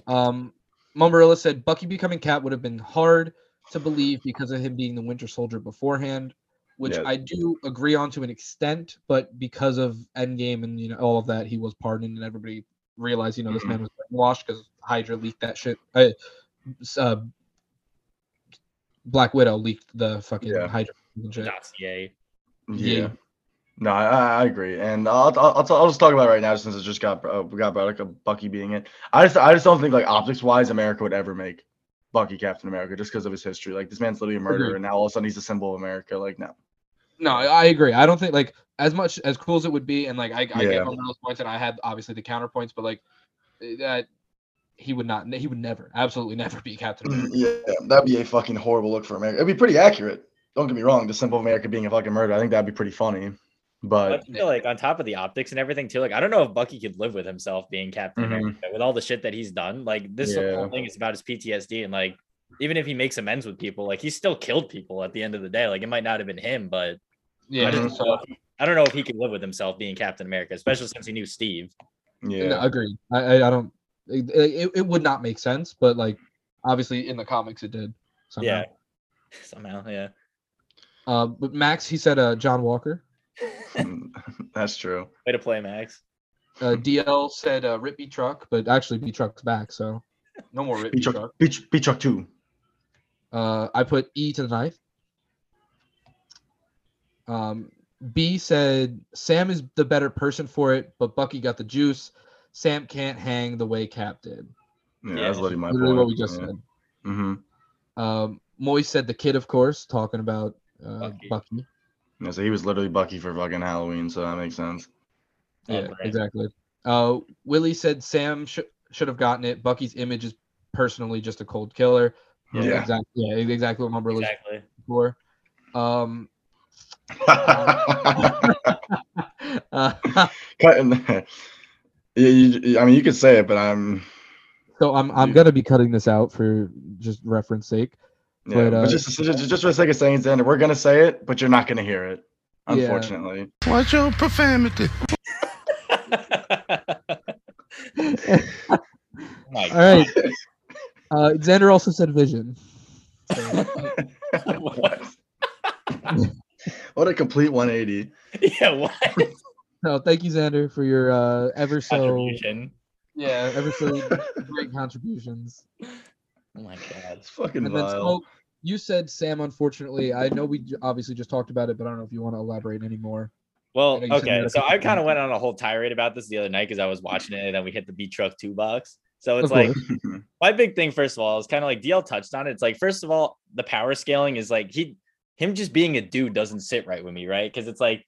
Um, Mumbarilla said Bucky becoming Cap would have been hard to believe because of him being the Winter Soldier beforehand, which Yeah. I do agree on to an extent, but because of Endgame and you know all of that, he was pardoned and everybody realized you know this Mhm. man was washed because Hydra leaked that shit. Uh, s- uh, Black Widow leaked the fucking Yeah. Hydra. Dossier. Yeah. Yeah. No, I, I I agree, and I'll I'll, I'll, I'll just talk about it right now since it just got uh, we got brought like a Bucky being it. I just I just don't think like optics wise America would ever make Bucky Captain America just because of his history. Like this man's literally a murderer, Agreed. and now all of a sudden he's a symbol of America. Like no, No, I I agree. I don't think like as much as cool as it would be, and like I, I Yeah. get those points, and I had obviously the counterpoints, but like eh, that he would not, he would never, absolutely never be Captain America. yeah, that'd be a fucking horrible look for America. It'd be pretty accurate. Don't get me wrong, the symbol of America being a fucking murder. I think that'd be pretty funny, But I but feel like on top of the optics and everything too, like I don't know if Bucky could live with himself being Captain Mhm. America with all the shit that he's done. Like this Yeah. whole thing is about his PTSD and like even if he makes amends with people, like he still killed people at the end of the day. Like it might not have been him, but Yeah, I, just don't know if he- I don't know if he could live with himself being Captain America, especially since he knew Steve. yeah, no, agreed. I, I, I don't. It, it, it would not make sense, but like obviously in the comics it did. Somehow. Yeah. *laughs* Somehow, yeah. Uh, but Max, he said uh, John Walker. *laughs* that's true. Way to play, Max. Uh, DL said uh, Rip B Truck, but actually B Truck's back, so no more Rip B Truck. truck, beach, beach truck two. Uh, I put E to the knife. Um, B said Sam is the better person for it, but Bucky got the juice. Sam can't hang the way Cap did. Yeah, Yeah, that's literally my Literally point. what we just yeah. said. hmm Um, Moise said the kid, of course, talking about uh, Bucky. Bucky. Yeah, so he was literally Bucky for fucking Halloween, so that makes sense. Oh, Yeah, great. exactly. Uh, Willie said Sam sh- should have gotten it. Bucky's image is personally just a cold killer. Yeah. exactly. Yeah, exactly what my brother was Exactly. for. Um, uh, *laughs* *laughs* Cutting. yeah, you, I mean, you could say it, but I'm. so I'm I'm Yeah. gonna be cutting this out for just reference sake. Yeah, But, but, uh, just, just just for the sake of saying it, Xander, we're gonna say it, but you're not gonna hear it. Yeah. Unfortunately. Watch your profanity. *laughs* All right. Uh, Xander also said Vision. So, *laughs* what? *laughs* what a complete 180. yeah, what no, thank you, Xander, for your uh, ever so contribution? yeah ever so *laughs* great contributions. Oh my god. It's fucking And then. Smoke, you said Sam. Unfortunately, I know we obviously just talked about it, but I don't know if you want to elaborate anymore. Well, I know you said you okay. So I kind of went on a whole tirade about this the other night because I was watching it and then we hit the beat truck two box. So it's like *laughs* my big thing, first of all, is kind of like DL touched on it. It's like, first of all, the power scaling is like he him just being a dude doesn't sit right with me, right? Because it's like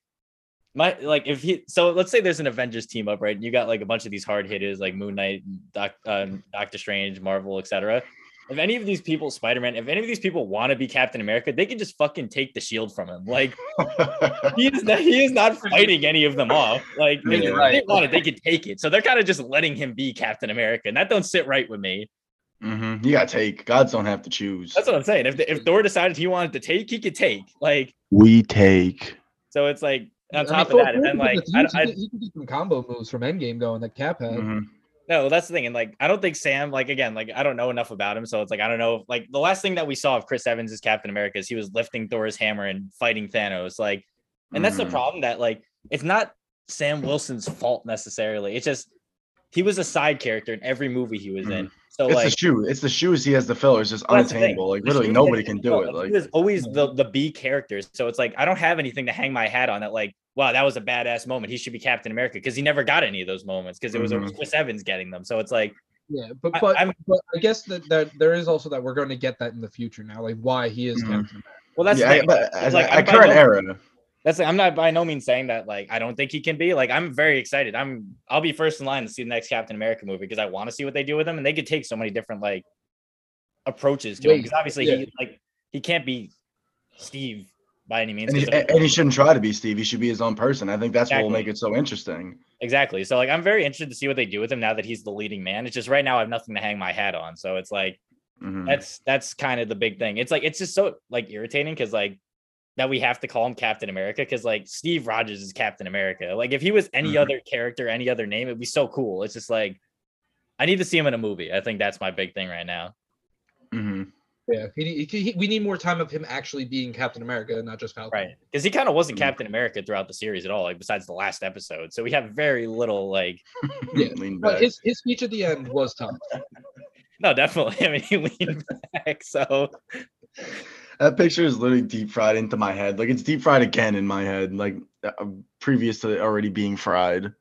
my like if he so let's say there's an Avengers team up, right? And you got like a bunch of these hard hitters like Moon Knight, Doc, um, Doctor Strange, Marvel, etc. If any of these people, Spider Man, if any of these people want to be Captain America, they can just fucking take the shield from him. Like *laughs* he is not, he is not fighting any of them off. Like if Yeah. they Right. want it, they could take it. So they're kind of just letting him be Captain America, and that don't sit right with me. hmm You gotta take. Gods don't have to choose. That's what I'm saying. If if Thor decided he wanted to take, he could take. Like we take. so, it's like on I mean, top of that, and then like the I, he, could, do some combo moves from Endgame going that Cap had. Mhm. no, that's the thing. And like I don't think Sam. Like again, like I don't know enough about him, so it's like I don't know. If, like the last thing that we saw of Chris Evans as Captain America is he was lifting Thor's hammer and fighting Thanos. Like, and that's the Mhm. problem that like it's not Sam Wilson's fault necessarily. It's just he was a side character in every movie he was in. So It's like the shoe. It's the shoes he has to fill. It's just the unattainable. Like literally nobody can do it. he Like was always the the B characters. So it's like I don't have anything to hang my hat on that. Like, wow, that was a badass moment. He should be Captain America because he never got any of those moments because it was always Mhm. Chris Evans getting them. So it's like Yeah, but I- but, I'm- but I guess that, that there is also that we're going to get that in the future now, like why he is Mhm. Captain America. well, that's the yeah, thing. but It's like, at I'm current no- era. That's I'm not by no means saying that like I don't think he can be. Like I'm very excited. I'm I'll be first in line to see the next Captain America movie because I want to see what they do with him and they could take so many different like approaches to him because obviously yeah. he like he can't be Steve by any means. And he, and he shouldn't try to be Steve. He should be his own person. I think that's what will make it so interesting. Exactly. So like I'm very interested to see what they do with him now that he's the leading man. It's just right now I have nothing to hang my hat on. So it's like Mhm. that's that's kind of the big thing. It's like it's just so like irritating because like that we have to call him Captain America because like Steve Rogers is Captain America. Like if he was any Mhm. other character, any other name, it'd be so cool. It's just like I need to see him in a movie. I think that's my big thing right now. Mhm. Yeah, he, he, he- we need more time of him actually being Captain America and not just Falcon. Right. Because he kind of wasn't Mhm. Captain America throughout the series at all, like besides the last episode. So we have very little like *laughs* Yeah, Lean But his his speech at the end was tough. *laughs* no, definitely. *laughs* I mean he leaned back. So That picture is literally deep fried into my head. Like it's deep fried again in my head, like uh, previous to already being fried.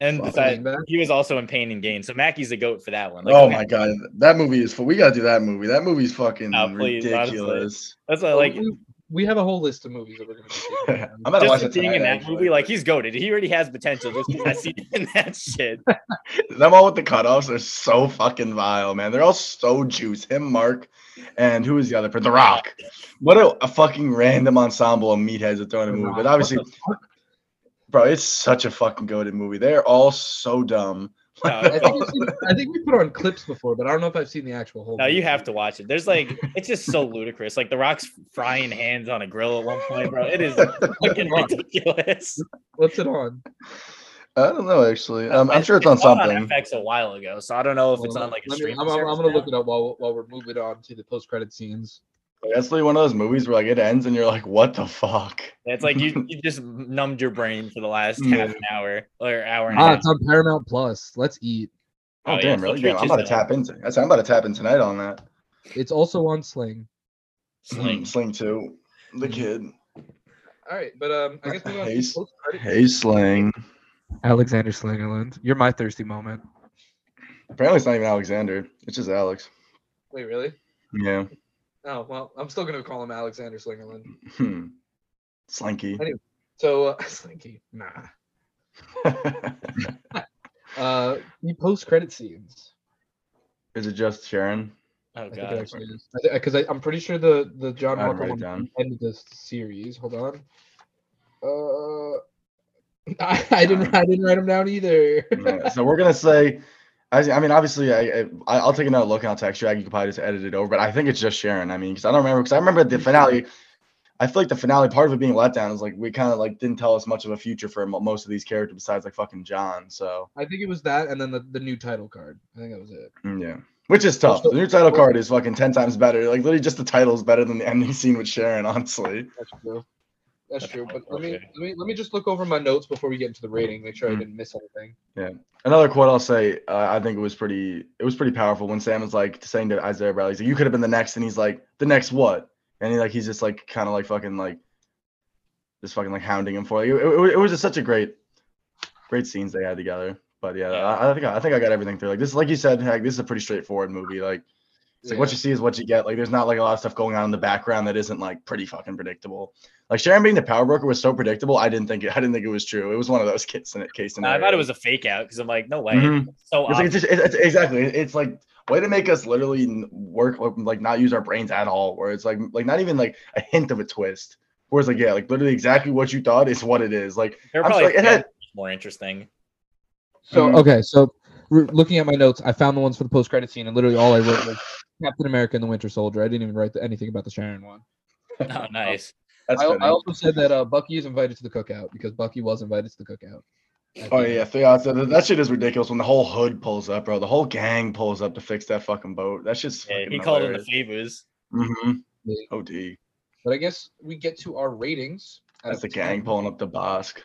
And Fuck, besides, he was also in Pain and Gain. So Mackie's a goat for that one. Like, oh okay, my god, that movie is. fu- We gotta do that movie. That movie's fucking Oh, please, honestly. ridiculous. That's what, like we, we have a whole list of movies that we're going *laughs* to be. I'm gonna watch just it being in that actually. movie, like he's goaded. He already has potential. Just 'cause I see in that shit. *laughs* Them all with the cutoffs are so fucking vile, man. They're all so juice. Him, Mark, and who is the other? For The Rock. What a, a fucking random ensemble of meatheads that throw in a The movie. Rock. But What obviously, the fuck? Bro, it's such a fucking goaded movie. They're all so dumb. No, *laughs* I think, seen, I think we put on clips before, but I don't know if I've seen the actual whole. No, you have to watch it. There's like, it's just so ludicrous. Like the Rock's frying hands on a grill at one point, bro. It is *laughs* fucking ridiculous. What's it on? I don't know actually. Um, I'm sure it's on on something. FX a while ago, so I don't know if it's Well, on like a let me- I'm, I'm, I'm gonna now. look it up while while we're moving on to the post credit scenes. That's literally one of those movies where like it ends and you're like, what the fuck? It's like you, *laughs* you just numbed your brain for the last half an hour or hour and a Ah, half. it's on Paramount Plus. Let's eat. Oh, Oh, damn, so really? treat Damn, I'm about to tap into. That's I'm about to tap in tonight on that. It's also on Sling. Sling. Sling two. The kid. All right, but um, I guess *laughs* we Hey, s- Hey, Sling. Alexander Slingerland, you're my thirsty moment. Apparently, it's not even Alexander. It's just Alex. Wait, really? Yeah. Oh well, I'm still gonna call him Alexander Slingerland. Hmm. Slinky. Anyway. So uh, *laughs* Slinky, nah. *laughs* Uh, the post credit scenes. Is it just Sharon? Oh I think god. because I, am pretty sure the the John Walker one down. ended the series. Hold on. Uh, *laughs* I, I didn't I didn't write them down either. Yeah, so we're gonna say, I, I mean, obviously, I, I I'll take another look and I'll text you. You can probably just edit it over, but I think it's just Sharon. I mean, because I don't remember because I remember the finale. I feel like the finale part of it being let down is like we kind of like didn't tell us much of a future for most of these characters besides like fucking John. So I think it was that, and then the, the new title card. I think that was it. mm, yeah, which is tough. The new title card is fucking ten times better. Like literally, just the title is better than the ending scene with Sharon. Honestly, That's true. That's That's true. But let me, okay. let me let me just look over my notes before we get into the rating. Make sure I Mm. didn't miss anything. Another quote I'll say. Uh, I think it was pretty. It was pretty powerful when Sam was like saying to Isaiah Bradley, he's like, "You could have been the next," and he's like, "The next what?" And he like he's just like kind of like fucking like just fucking like hounding him for it. It, it, it was just such a great, great scenes they had together. But yeah, Yeah. I, I think I, I think I got everything through. Like this, like you said, heck, this is a pretty straightforward movie. Like it's like what you see is what you get. Like there's not like a lot of stuff going on in the background that isn't like pretty fucking predictable. Like Sharon being the power broker was so predictable. I didn't think it. I didn't think it was true. It was one of those *laughs* case in case Nah, I thought it was a fake out because I'm like, no way. Mhm. So It's like, it's, just, it's, it's exactly. It's like way to make us literally work like not use our brains at all. Where it's like like not even like a hint of a twist. Where it's like yeah, like literally exactly what you thought is what it is. Like They're probably sorry, it had- more interesting. So Mhm. okay, so re- looking at my notes, I found the ones for the post credit scene, and literally all I wrote was Captain America and the Winter Soldier. I didn't even write the, anything about the Sharon one. Oh, nice. That's I. I also said that uh, Bucky is invited to the cookout because Bucky was invited to the cookout. Oh yeah, end. yeah. So that, that shit is ridiculous when the whole hood pulls up, bro. The whole gang pulls up to fix that fucking boat. That's just Yeah, fucking he called in the hilarious. favors. Mhm. Yeah. OD. But I guess we get to our ratings. out That's the gang pulling up the Bosque.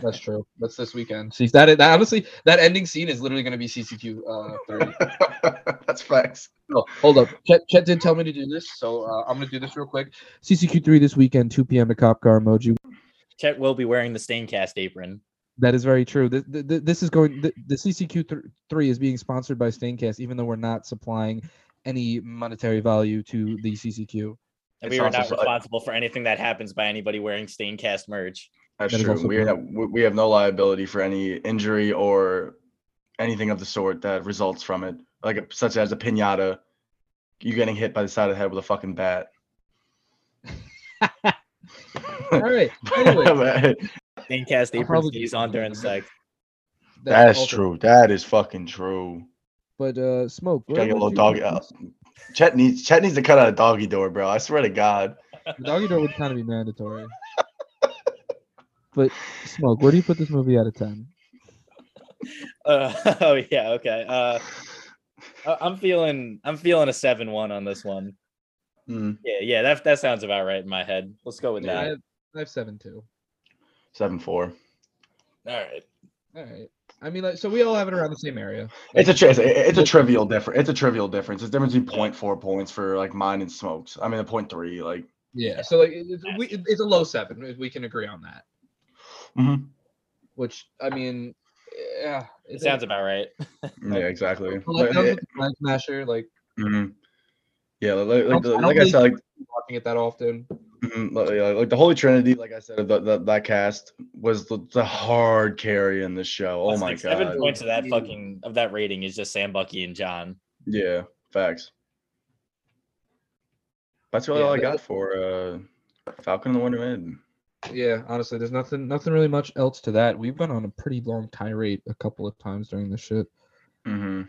That's true. That's this weekend. See that, that honestly, that ending scene is literally going to be CCQ uh, three. *laughs* That's facts. Oh, hold up. Chet, Chet did tell me to do this, so uh, I'm going to do this real quick. CCQ3 this weekend, 2 p.m. to Cop Car Emoji. Chet will be wearing the Staincast apron. That is very true. This, this is going. The, the CCQ3 is being sponsored by Staincast, even though we're not supplying any monetary value to the CCQ. And we are not responsible for anything that happens by anybody wearing Staincast merch. That's That is true. We have we we have no liability for any injury or anything of the sort that results from it, like such as a pinata, you getting hit by the side of the head with a fucking bat. *laughs* All right. *laughs* Anyway, *laughs* Staincast I'll probably stays on that. during sex. That's also- true. That is fucking true. But uh, smoke. Gotta get a little doggy. put Uh. Chet needs Chet needs to cut out a doggy door, bro. I swear to God. The doggy door would kind of be mandatory. But smoke. Where do you put this movie out of ten? *laughs* Uh, *laughs* oh yeah, okay. Uh, I- I'm feeling I'm feeling a seven one on this one. Mm, Yeah, yeah, that that sounds about right in my head. Let's go with I that. have, I have seven two. seven four. All right. All right. I mean, like, so we all have it around the same area. It's a tri- it's a, it's a trivial difference. It's a trivial difference. It's the difference between 0.4 points for like mine and smokes. I mean, a point three. Like, Yeah. So like, it's- we, it's a low seven. We can agree on that. Mhm. Which I mean, yeah, It sounds about right. *laughs* yeah, exactly. Like, Like, that was it- with the Flag Smasher, like mhm. Yeah, like, like, I like I said, like watching it that often. Mhm, like, yeah, like the Holy Trinity, like I said, the, the, that cast was the, the hard carry in the show. Oh my like Seven god. points of that fucking of that rating is just Sam, Bucky, and John. Yeah, facts. That's really Yeah, all I got for uh Falcon and the Winter Wind. Yeah, honestly, there's nothing, nothing really much else to that. We've gone on a pretty long tirade a couple of times during this shit. hmm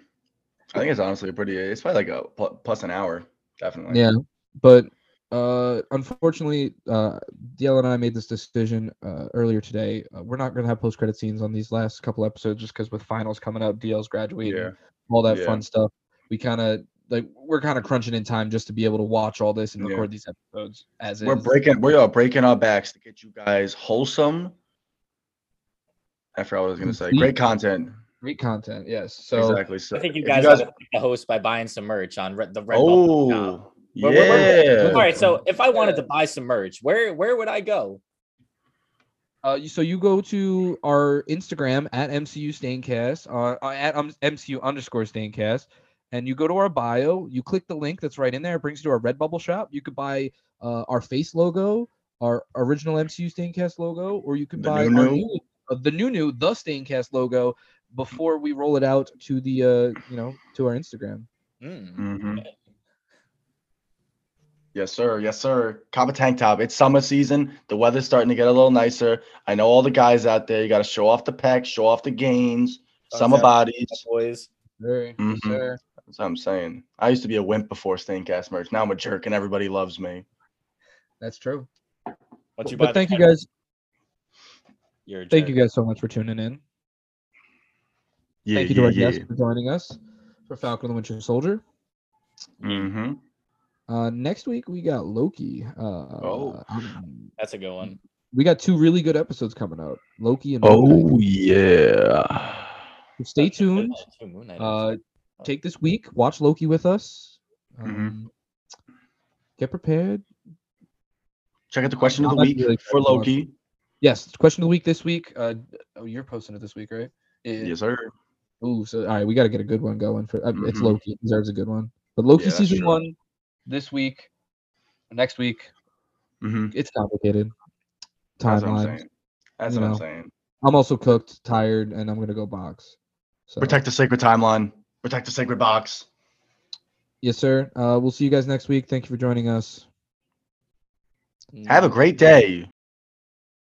I think it's honestly a pretty. It's probably like a plus an hour, definitely. Yeah, but uh, unfortunately, uh, DL and I made this decision uh, earlier today. Uh, we're not gonna have post credit scenes on these last couple episodes just because with finals coming up, DL's graduating, Yeah. all that Yeah. fun stuff. We kind of like we're kind of crunching in time just to be able to watch all this and Yeah. record these episodes as We're is. breaking. We are breaking our backs to get you guys wholesome. I forgot what I was gonna say. Great content. Great content, yes. So exactly. So I think you guys, ought to thank the host by buying some merch on Red, the Redbubble shop. Oh, Where- where- where- yeah. All right, so if I wanted to buy some merch, where where would I go? Uh, so you go to our Instagram at MCU Staincast, uh, uh, at um, MCU underscore Staincast, and you go to our bio. You click the link that's right in there. It brings you to our Redbubble shop. You could buy uh, our face logo, our original MCU Staincast logo, or you could The buy new new. new, uh, the new new the Staincast logo before we roll it out to the uh, you know to our Instagram. Mm. hmm Yes, sir. Yes, sir. Cop a tank top. It's summer season. The weather's starting to get a little nicer. I know all the guys out there. You got to show off the pecs, show off the gains, summer bodies. boys. Very, Mhm. sir. That's what I'm saying. I used to be a wimp before Staincast merch. Now I'm a jerk and everybody loves me. That's true. What you But thank you guys. You're Thank you guys so much for tuning in. Yeah, Thank you to our guests for joining us for Falcon and the Winter Soldier. Mm-hmm. Uh, next week we got Loki. Uh, Oh. um, That's a good one. we got two really good episodes coming out. Loki and Moon Knight. Oh yeah. So stay That's tuned. one, too, Moon Knight Uh, episode. Take this week, watch Loki with us. Mhm. Um, Get prepared. Check out the question of the week really for Loki. Yes, question of the week this week. Uh, oh, you're posting it this week, right? Yeah. Yes, sir. Ooh, so all right, we got to get a good one going for. Uh, It's Mhm. Loki. It deserves a good one. But Loki Yeah, season true. one this week, next week. Mm-hmm. It's complicated. That's what I'm Timeline. That's what I'm saying. I'm also cooked, tired, and I'm gonna go box. So Protect the sacred timeline. Protect the sacred box. yes, sir. Uh, we'll see you guys next week. Thank you for joining us. Have a great day.